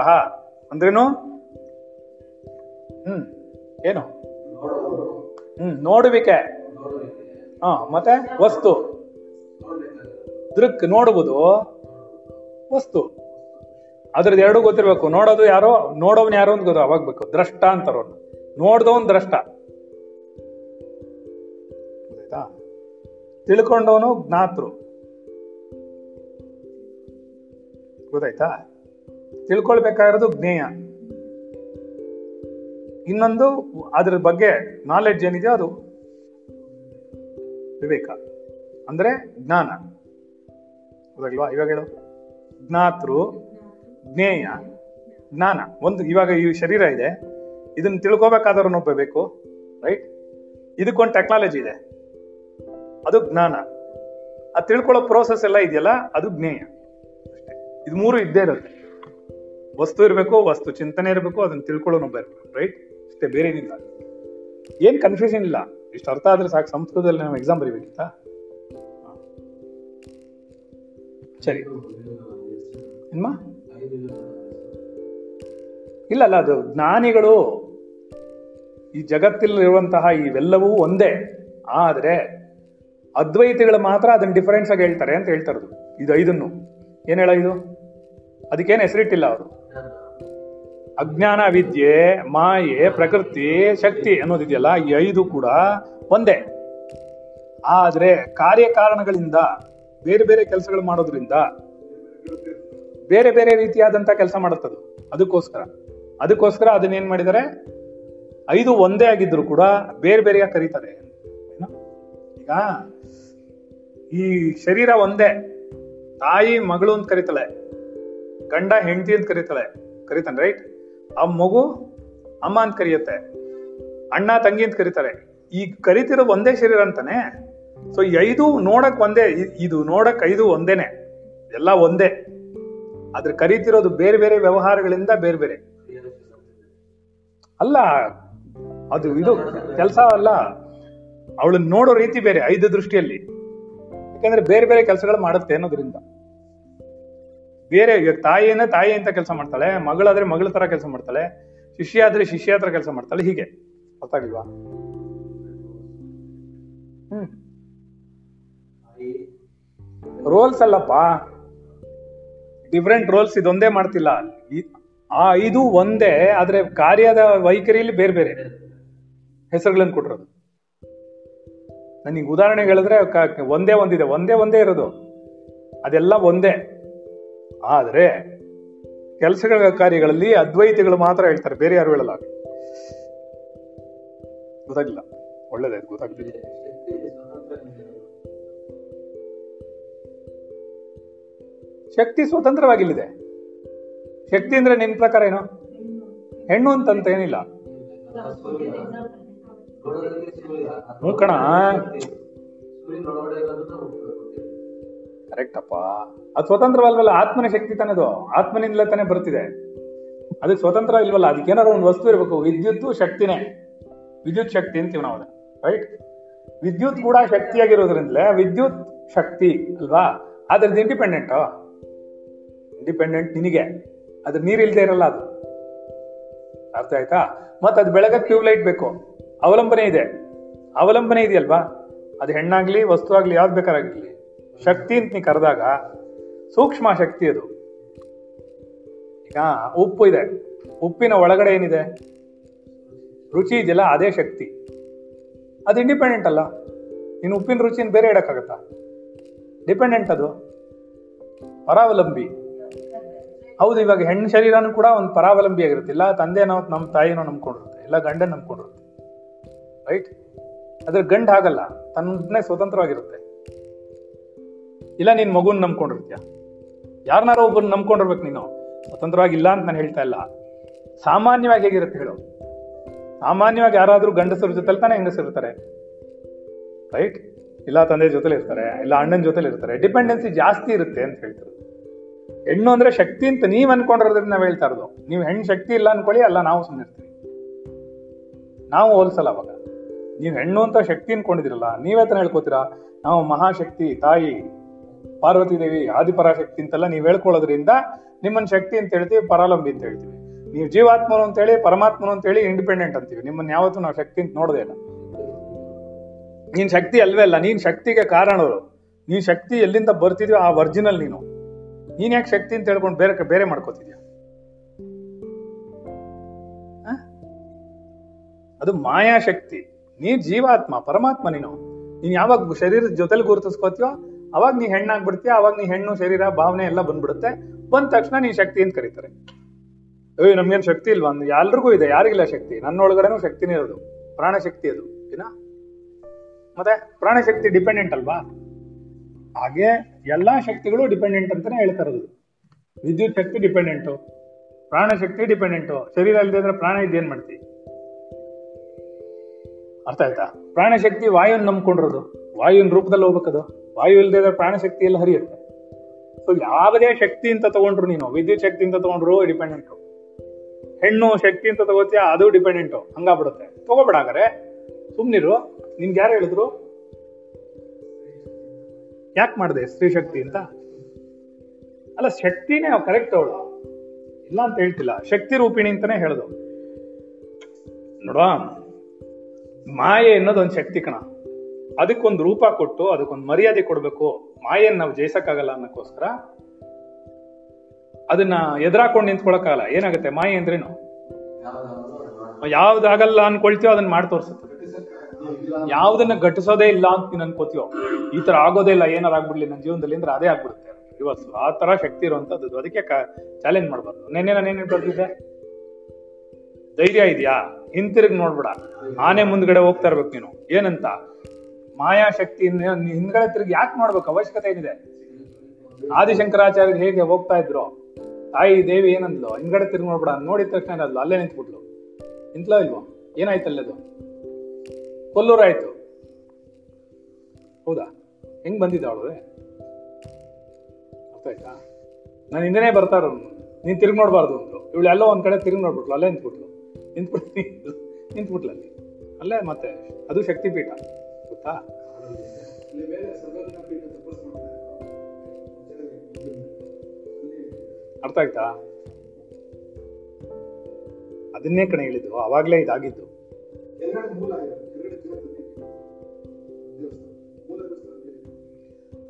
ಅಂದ್ರೇನು? ಹ್ಮ್. ಏನು? ಹ್ಮ್. ನೋಡುವಿಕೆ. ಹಾ, ಮತ್ತೆ? ವಸ್ತು. ದೃಕ್ ನೋಡುವುದು. ವಸ್ತು. ಅದ್ರದ್ದು ಎರಡು ಗೊತ್ತಿರ್ಬೇಕು. ನೋಡೋದು ಯಾರೋ ನೋಡೋನ್ ಯಾರೋ ಅಂತ ಗೊತ್ತು ಅವಾಗ್ಬೇಕು ದ್ರಷ್ಟ ಅಂತಾರ ಅವ್ರು ನೋಡ್ದವನ್ ದ್ರಷ್ಟ. ಗೊತ್ತಾಯ್ತಾ ತಿಳ್ಕೊಂಡವನು ಜ್ಞಾತೃ. ಗೊತ್ತಾಯ್ತಾ? ತಿಳ್ಕೊಳ್ಬೇಕಾಗಿರೋದು ಜ್ಞೇಯ. ಇನ್ನೊಂದು, ಅದ್ರ ಬಗ್ಗೆ ನಾಲೆಡ್ಜ್ ಏನಿದೆಯೋ ಅದು? ವಿವೇಕ. ಅಂದ್ರೆ ಜ್ಞಾನ. ಇವಾಗ ಹೇಳು. ಜ್ಞಾತೃ. ಜ್ಞೇಯ, ಜ್ಞಾನ, ಒಂದು ಇವಾಗ ಈ ಶರೀರ ಇದೆ. ಇದನ್ನ ತಿಳ್ಕೊಬೇಕಾದವ್ರನ್ನೊಬ್ಬ ಬೇಕು ರೈಟ್ ಇದಕ್ಕೊಂದು ಟೆಕ್ನಾಲಜಿ ಇದೆ. ಅದು ಜ್ಞಾನ. ಆ ತಿಳ್ಕೊಳ್ಳೋ ಪ್ರೋಸೆಸ್ ಎಲ್ಲ ಇದೆಯಲ್ಲ, ಅದು ಜ್ಞೇಯ. ಇದು ಮೂರು ಇದ್ದೇ ಇರುತ್ತೆ. ವಸ್ತು ಇರಬೇಕು, ವಸ್ತು ಚಿಂತನೆ ಇರಬೇಕು, ಅದನ್ನ ತಿಳ್ಕೊಳ್ಳೋನೊಬ್ಬ ಇರಬೇಕು ರೈಟ್ ಅಷ್ಟೇ, ಬೇರೆ ಏನಿಲ್ಲ ಏನು ಕನ್ಫ್ಯೂಷನ್ ಇಲ್ಲ. ಇಷ್ಟು ಅರ್ಥ ಆದ್ರೆ ಸಾಕು, ಸಂಸ್ಕೃತದಲ್ಲಿ ನಾವು ಎಕ್ಸಾಮ್ ಬರೀಬೇಕಿತ್ತಾ? ಸರಿ. ಏನ್ಮಾ? ಇಲ್ಲ ಅಲ್ಲ ಅದು ಜ್ಞಾನಿಗಳು ಈ ಜಗತ್ತಿನಲ್ಲಿರುವಂತಹ ಇವೆಲ್ಲವೂ ಒಂದೇ. ಆದರೆ ಅದ್ವೈತಿಗಳು ಮಾತ್ರ ಅದನ್ನ ಡಿಫರೆನ್ಸ್ ಆಗಿ ಹೇಳ್ತಾರೆ ಅಂತ ಹೇಳ್ತಾರ ಇದು ಐದನ್ನು. ಏನು ಹೇಳ ಇದು? ಅದಕ್ಕೇನು ಹೆಸರಿಟ್ಟಿಲ್ಲ ಅವರು. ಅಜ್ಞಾನ, ವಿದ್ಯೆ, ಮಾಯೆ, ಪ್ರಕೃತಿ, ಶಕ್ತಿ ಅನ್ನೋದಿದೆಯಲ್ಲ, ಈ ಐದು ಕೂಡ ಒಂದೇ. ಆದರೆ ಕಾರ್ಯಕಾರಣಗಳಿಂದ, ಬೇರೆ ಬೇರೆ ಕೆಲಸಗಳು ಮಾಡೋದ್ರಿಂದ ಬೇರೆ ಬೇರೆ ರೀತಿಯಾದಂತ ಕೆಲಸ ಮಾಡುತ್ತದು. ಅದಕ್ಕೋಸ್ಕರ. ಅದಕ್ಕೋಸ್ಕರ ಅದನ್ನ ಏನ್ ಮಾಡಿದ್ದಾರೆ? ಐದು ಒಂದೇ ಆಗಿದ್ರು ಕೂಡ ಬೇರೆ ಬೇರೆಯಾಗಿ ಕರೀತಾರೆ? ಈಗ ಈ ಶರೀರ ಒಂದೇ. ತಾಯಿ, ಮಗಳು ಅಂತ ಕರೀತಾಳೆ. ಗಂಡ, ಹೆಂಡತಿ ಅಂತ ಕರೀತಾಳೆ. ಕರೀತಾನೆ ರೈಟ್ ಆ ಮಗು ಅಮ್ಮ ಅಂತ ಕರೆಯುತ್ತೆ. ಅಣ್ಣ, ತಂಗಿ ಅಂತ ಕರೀತಾರೆ. ಈ ಕರಿತಿರೋ ಒಂದೇ ಶರೀರ ಅಂತಾನೆ. ಸೊ ಐದು ನೋಡಕ್ ಒಂದೇ. ಇದು ನೋಡಕ್ ಐದು ಒಂದೇನೆ. ಎಲ್ಲ ಒಂದೇ. ಆದ್ರೆ ಕರೀತಿರೋದು ಬೇರೆ ಬೇರೆ ವ್ಯವಹಾರಗಳಿಂದ ಬೇರೆ ಬೇರೆ. ಅಲ್ಲ ಅದು ಇದು ಕೆಲಸ ಅಲ್ಲ ಅವಳನ್ನ ನೋಡೋ ರೀತಿ ಬೇರೆ ಐದು ದೃಷ್ಟಿಯಲ್ಲಿ. ಯಾಕಂದ್ರೆ ಬೇರೆ ಬೇರೆ ಕೆಲಸಗಳು ಮಾಡುತ್ತೆ ಅನ್ನೋದ್ರಿಂದ. ಬೇರೆ ಇವಾಗ ತಾಯಿಯನ್ನ ತಾಯಿ ಅಂತ ಕೆಲಸ ಮಾಡ್ತಾಳೆ ಮಗಳಾದ್ರೆ ಮಗಳ ತರ ಕೆಲಸ ಮಾಡ್ತಾಳೆ ಶಿಷ್ಯ ಆದ್ರೆ ಶಿಷ್ಯ ತರ ಕೆಲಸ ಮಾಡ್ತಾಳೆ ಹೀಗೆ. ಗೊತ್ತಾಗಿಲ್ವಾ ಹ್ಮ್. ರೋಲ್ಸ್ ಅಲ್ಲಪ್ಪ. ಡಿಫ್ರೆಂಟ್ ರೋಲ್ಸ್ ಇದೊಂದೇ ಮಾಡ್ತಿಲ್ಲ. ಆ ಐದು ಒಂದೇ, ಆದ್ರೆ ಕಾರ್ಯದ ವೈಖರಿಯಲ್ಲಿ ಬೇರೆ ಬೇರೆ. ಹೆಸರುಗಳನ್ನು ಕೊಟ್ಟಿರೋದು. ನನಗೆ ಉದಾಹರಣೆಗೆ ಹೇಳಿದ್ರೆ ಒಂದೇ ಒಂದಿದೆ, ಒಂದೇ ಒಂದೇ ಇರೋದು. ಅದೆಲ್ಲ ಒಂದೇ. ಆದರೆ, ಕೆಲಸಗಳ ಕಾರ್ಯಗಳಲ್ಲಿ ಅದ್ವೈತಿಗಳು ಮಾತ್ರ ಹೇಳ್ತಾರೆ, ಬೇರೆ ಯಾರು ಹೇಳಲ್ಲ. ಗೊತ್ತಾಗಿಲ್ಲ ಒಳ್ಳೇದಾಯ್ತು ಗೊತ್ತಾಗ್ತಿಲ್ಲ ಶಕ್ತಿ ಸ್ವತಂತ್ರವಾಗಿಲ್ಲಿದೆ. ಶಕ್ತಿ ಅಂದ್ರೆ ನಿನ್ನ ಪ್ರಕಾರ ಏನು? ಹೆಣ್ಣು ಅಂತಂತ ಏನಿಲ್ಲ. ಕಣ. ಕರೆಕ್ಟಪ್ಪ. ಅದು ಸ್ವತಂತ್ರವಲ್ವಲ್ಲ ಆತ್ಮನ ಶಕ್ತಿ ತಾನದು ಆತ್ಮನಿಂದಲೇ ತಾನೇ ಬರ್ತಿದೆ. ಅದಕ್ಕೆ ಸ್ವತಂತ್ರ ಇಲ್ವಲ್ಲ ಅದಕ್ಕೆ ಏನಾದ್ರು ಒಂದು ವಸ್ತು ಇರಬೇಕು. ವಿದ್ಯುತ್ ಶಕ್ತಿನೇ. ವಿದ್ಯುತ್ ಶಕ್ತಿ ಅಂತೀವಿ ನಾವು ರೈಟ್ ವಿದ್ಯುತ್ ಕೂಡ ಶಕ್ತಿಯಾಗಿರೋದ್ರಿಂದಲೇ ವಿದ್ಯುತ್ ಶಕ್ತಿ, ಅಲ್ವಾ? ಅದ್ರದ್ದು ಇಂಡಿಪೆಂಡೆಂಟ್ ಇಂಡಿಪೆಂಡೆಂಟ್ ನಿನಗೆ. ಅದ್ರ ನೀರಿಲ್ದೇ ಇರಲ್ಲ ಅದು. ಅರ್ಥ ಆಯ್ತಾ? ಮತ್ತೆ ಅದು ಬೆಳಗ್ಗೆ ಟ್ಯೂಬ್ ಲೈಟ್ ಬೇಕು. ಅವಲಂಬನೆ ಇದೆ. ಅವಲಂಬನೆ ಇದೆಯಲ್ವಾ? ಅದು ಹೆಣ್ಣಾಗ್ಲಿ ವಸ್ತು ಆಗ್ಲಿ ಯಾವ್ದು ಬೇಕಾರಾಗಿರ್ಲಿ. ಶಕ್ತಿ ಅಂತ ನೀ ಕರೆದಾಗ, ಸೂಕ್ಷ್ಮ ಶಕ್ತಿ ಅದು. ಈಗ ಉಪ್ಪು ಇದೆ. ಉಪ್ಪಿನ ಒಳಗಡೆ ಏನಿದೆ? ರುಚಿ ಇದೆಯಲ್ಲ, ಅದೇ ಶಕ್ತಿ. ಅದು ಇಂಡಿಪೆಂಡೆಂಟ್ ಅಲ್ಲ. ನೀನು ಉಪ್ಪಿನ ರುಚಿನ ಬೇರೆ ಇಡಕ್ಕಾಗತ್ತಾ? ಡಿಪೆಂಡೆಂಟ್ ಅದು. ಪರಾವಲಂಬಿ. ಹೌದು, ಇವಾಗ ಹೆಣ್ಣು ಶರೀರನು ಕೂಡ ಒಂದು ಪರಾವಲಂಬಿ ಆಗಿರುತ್ತೆ. ಇಲ್ಲ ತಂದೆನೋ ನಮ್ಮ ತಾಯಿನೋ ನಂಬ್ಕೊಂಡಿರುತ್ತೆ. ಇಲ್ಲ ಗಂಡ ನಂಬ್ಕೊಂಡಿರುತ್ತೆ. ರೈಟ್ ಅದ್ರ ಗಂಡ ಆಗಲ್ಲ ತನ್ನೇ ಸ್ವತಂತ್ರವಾಗಿರುತ್ತೆ. ಇಲ್ಲ, ನೀನ್ ಮಗುನ್ ನಂಬ್ಕೊಂಡಿರ್ತೀಯ? ಯಾರನ್ನಾರ ಒಬ್ಬರು ನಂಬ್ಕೊಂಡಿರ್ಬೇಕು ನೀನು? ಸ್ವತಂತ್ರವಾಗಿ ಇಲ್ಲ ಅಂತ ನಾನು ಹೇಳ್ತಾ ಇಲ್ಲ. ಸಾಮಾನ್ಯವಾಗಿ ಹೇಗಿರುತ್ತೆ ಹೇಳು? ಸಾಮಾನ್ಯವಾಗಿ ಯಾರಾದರೂ ಗಂಡಸರ ಜೊತೆಲಿ ತಾನೇ ಹೆಂಗಸಿರ್ತಾರೆ ರೈಟ್ ಇಲ್ಲ, ತಂದೆ ಜೊತೆಲಿ ಇರ್ತಾರೆ. ಇಲ್ಲ, ಅಣ್ಣನ ಜೊತೆಲಿ ಇರ್ತಾರೆ. ಡಿಪೆಂಡೆನ್ಸಿ ಜಾಸ್ತಿ ಇರುತ್ತೆ ಅಂತ ಹೇಳ್ತಾರೆ. ಹೆಣ್ಣು ಅಂದ್ರೆ ಶಕ್ತಿ ಅಂತ ನೀವ್ ಅನ್ಕೊಂಡಿರೋದ್ರಿಂದ ನಾವ್ ಹೇಳ್ತಾ ಇರೋದು. ನೀವು ಹೆಣ್ಣು ಶಕ್ತಿ ಇಲ್ಲ ಅನ್ಕೊಳ್ಳಿ, ಅಲ್ಲ ನಾವು ಸುಮ್ಮನೆ ಇರ್ತೀವಿ. ನಾವು ಹೋಲ್ಸಲ್ಲ ಅವಾಗ. ನೀವು ಹೆಣ್ಣು ಅಂತ ಶಕ್ತಿ ಅನ್ಕೊಂಡಿದಿರಲ್ಲ ನೀವೇ ತಾನೇ ಹೇಳ್ಕೊತೀರಾ? ನಾವು ಮಹಾಶಕ್ತಿ, ತಾಯಿ, ಪಾರ್ವತಿ ದೇವಿ, ಆದಿಪರಾಶಕ್ತಿ ಅಂತೆಲ್ಲ ನೀವು ಹೇಳ್ಕೊಳ್ಳೋದ್ರಿಂದ ನಿಮ್ಮನ್ನ ಶಕ್ತಿ ಅಂತ ಹೇಳ್ತೀವಿ, ಪರಾಲಂಬಿ ಅಂತ ಹೇಳ್ತೀವಿ. ನೀವು ಜೀವಾತ್ಮನು ಅಂತ ಹೇಳಿ, ಪರಮಾತ್ಮನು ಅಂತ ಹೇಳಿ ಇಂಡಿಪೆಂಡೆಂಟ್ ಅಂತೀವಿ. ನಿಮ್ಮನ್ನ ಯಾವತ್ತೂ ನಾವು ಶಕ್ತಿ ಅಂತ ನೋಡೋದೇ ಇಲ್ಲ. ನೀನ್ ಶಕ್ತಿ ಅಲ್ವೇ ಅಲ್ಲ, ನೀನ್ ಶಕ್ತಿಗೆ ಕಾರಣರು. ನೀನ್ ಶಕ್ತಿ ಎಲ್ಲಿಂದ ಬರ್ತಿದ್ಯೋ ಆ ವರ್ಜಿನಲ್ ನೀನು. ನೀನ್ ಯಾಕೆ ಶಕ್ತಿ ಅಂತ ಹೇಳ್ಕೊಂಡು ಬೇರೆ ಬೇರೆ ಮಾಡ್ಕೋತಿದ್ಯಾ? ಅದು ಮಾಯಾ ಶಕ್ತಿ. ನೀನ್ ಜೀವಾತ್ಮ, ಪರಮಾತ್ಮ ನೀನು. ನೀನ್ ಯಾವಾಗ ಶರೀರದ ಜೊತೆಲಿ ಗುರುತಿಸ್ಕೋತೀಯೋ, ಅವಾಗ ನೀ ಹೆಣ್ಣಾಗ್ಬಿಡ್ತೀಯ, ಅವಾಗ ನೀ ಹೆಣ್ಣು, ಶರೀರ, ಭಾವನೆ ಎಲ್ಲ ಬಂದ್ಬಿಡುತ್ತೆ. ಬಂದ ತಕ್ಷಣ ನೀನ್ ಶಕ್ತಿ ಅಂತ ಕರೀತಾರೆ. ಅಯ್ಯೋ ನಮ್ಗೇನು ಶಕ್ತಿ ಇಲ್ವಾ? ಎಲ್ರಿಗೂ ಇದೆ, ಯಾರಿಗಿಲ್ಲ ಶಕ್ತಿ. ನನ್ನೊಳಗಡೆನೂ ಶಕ್ತಿನೇ ಇರೋದು. ಪ್ರಾಣಶಕ್ತಿ ಅದು, ಏನ? ಮತ್ತೆ ಪ್ರಾಣಶಕ್ತಿ ಡಿಪೆಂಡೆಂಟ್ ಅಲ್ವಾ? ಹಾಗೆ ಎಲ್ಲಾ ಶಕ್ತಿಗಳು ಡಿಪೆಂಡೆಂಟ್ ಅಂತಾನೆ ಹೇಳ್ತಾ ಇರೋದು. ವಿದ್ಯುತ್ ಶಕ್ತಿ ಡಿಪೆಂಡೆಂಟು ಪ್ರಾಣ ಶಕ್ತಿ ಡಿಪೆಂಡೆಂಟು ಶರೀರ ಇಲ್ಲದೆ ಇದ್ರೆ ಪ್ರಾಣ ಇದ್ದೇನ್ ಮಾಡ್ತಿ? ಅರ್ಥ ಆಯ್ತಾ? ಪ್ರಾಣ ಶಕ್ತಿ ವಾಯುನ್ ನಂಬ್ಕೊಂಡಿರೋದು. ವಾಯುವಿನ ರೂಪದಲ್ಲಿ ಹೋಗ್ಬೇಕದು. ವಾಯು ಇಲ್ಲದೆ ಪ್ರಾಣಶಕ್ತಿ ಪ್ರಾಣ ಶಕ್ತಿ ಎಲ್ಲ ಹರಿಯುತ್ತೆ. ಸೊ ಯಾವುದೇ ಶಕ್ತಿ ಅಂತ ತಗೊಂಡ್ರು ನೀನು, ವಿದ್ಯುತ್ ಶಕ್ತಿ ಅಂತ ತಗೊಂಡ್ರು ಡಿಪೆಂಡೆಂಟು ಹೆಣ್ಣು ಶಕ್ತಿ ಅಂತ ತಗೋತೀಯ, ಅದು ಡಿಪೆಂಡೆಂಟು ಹಂಗಾಗ್ಬಿಡುತ್ತೆ. ತಗೋಬೇಡ ಹಾಗಾರೆ ಸುಮ್ನಿರು. ನಿನ್ಗೆ ಯಾರು ಹೇಳಿದ್ರು? ಯಾಕೆ ಮಾಡಿದೆ? ಸ್ತ್ರೀ ಶಕ್ತಿ ಅಂತ? ಅಲ್ಲ ಶಕ್ತಿನೇ ಕರೆಕ್ಟ್ ಅವಳು. ಇಲ್ಲ ಅಂತ ಹೇಳ್ತಿಲ್ಲ. ಶಕ್ತಿ ರೂಪಿಣಿ ಅಂತಾನೆ ಹೇಳ್ದು ನೋಡುವ ಮಾಯೆ ಅನ್ನೋದು ಒಂದು ಶಕ್ತಿ ಕಣ. ಅದಕ್ಕೊಂದು ರೂಪ ಕೊಟ್ಟು ಅದಕ್ಕೊಂದು ಮರ್ಯಾದೆ ಕೊಡ್ಬೇಕು. ಮಾಯೆಯನ್ನು ನಾವು ಜಯಿಸಕ್ಕಾಗಲ್ಲ ಅನ್ನಕ್ಕೋಸ್ಕರ ಅದನ್ನ ಎದುರಾಕೊಂಡು ನಿಂತ್ಕೊಳಕ್ಕಾಗಲ್ಲ. ಏನಾಗುತ್ತೆ? ಮಾಯೆ ಅಂದ್ರೇನು? ಯಾವ್ದಾಗಲ್ಲ ಅನ್ಕೊಳ್ತೀವೋ ಅದನ್ನ ಮಾಡಿ ತೋರ್ಸುತ್ತೆ. ಯಾವ್ದನ್ನ ಘಟಿಸೋದೇ ಇಲ್ಲ ಅಂತ ನೀನ್ ಅನ್ಕೋತೀಯೋ, ಈ ತರ ಆಗೋದೇ ಇಲ್ಲ, ಏನಾರ ಆಗ್ಬಿಡ್ಲಿ ನನ್ನ ಜೀವನದಲ್ಲಿ ಅಂದ್ರೆ ಅದೇ ಆಗ್ಬಿಡುತ್ತೆ. ಇವತ್ತು ಆ ತರ ಶಕ್ತಿ ಇರುವಂತದ್ದು. ಅದಕ್ಕೆ ಚಾಲೆಂಜ್ ಮಾಡ್ಬಾರ್ದು. ನಿನ್ನೆ ನಾನು ಏನೇನು ಬರ್ತಿದ್ದೆ ಧೈರ್ಯ ಇದೆಯಾ? ಹಿಂತಿರುಗಿ ನೋಡ್ಬೇಡ. ಆನೆ ಮುಂದ್ಗಡೆ ಹೋಗ್ತಾ ಇರ್ಬೇಕು ನೀನು. ಏನಂತ? ಮಾಯಾ ಶಕ್ತಿ ಹಿಂದ್ಗಡೆ ತಿರುಗಿ ಯಾಕೆ ಮಾಡ್ಬೇಕು? ಅವಶ್ಯಕತೆ ಏನಿದೆ? ಆದಿಶಂಕರಾಚಾರ್ಯ ಹೇಗೆ ಹೋಗ್ತಾ ಇದ್ರು? ತಾಯಿ, ದೇವಿ ಏನಂದ್ಲು? ಹಿಂದ್ಗಡೆ ತಿರುಗಿ ನೋಡ್ಬೇಡ. ನೋಡಿದ ತಕ್ಷಣ ಅಲ್ಲೇ ನಿಂತ್ಬಿಟ್ಲು. ನಿಂತ್ಲೋ ಇಲ್ವೋ? ಏನಾಯ್ತು ಅಲ್ಲದು ಕೊಲ್ಲೂರು ಆಯ್ತು. ಹೌದಾ? ಹೆಂಗ್ ಬಂದಿದ್ದ ಅವಳು ಅರ್ಥ ಆಯ್ತಾ ನಾನು ಹಿಂದೆನೇ ಬರ್ತಾರ ನೀನ್ ತಿರುಗಿ ನೋಡ್ಬಾರ್ದು ಅಂದ್ರು. ಇವಳು ಎಲ್ಲೋ ಒಂದ್ ಕಡೆ ತಿರುಗಿ ನೋಡ್ಬಿಟ್ಲು, ಅಲ್ಲೇ ನಿಂತ್ಬಿಟ್ಲು. ನಿಂತ್ಬಿಟ್ಟು ನಿಂತ್ಬಿಟ್ಲು ಅಲ್ಲಿ. ಅಲ್ಲೇ ಮತ್ತೆ, ಅದು ಶಕ್ತಿಪೀಠ. ಗೊತ್ತಾ? ಅರ್ಥ ಆಯ್ತಾ? ಅದನ್ನೇ ಕಣೆ ಹೇಳಿದ್ದು, ಅವಾಗ್ಲೇ ಇದಾಗಿದ್ದು.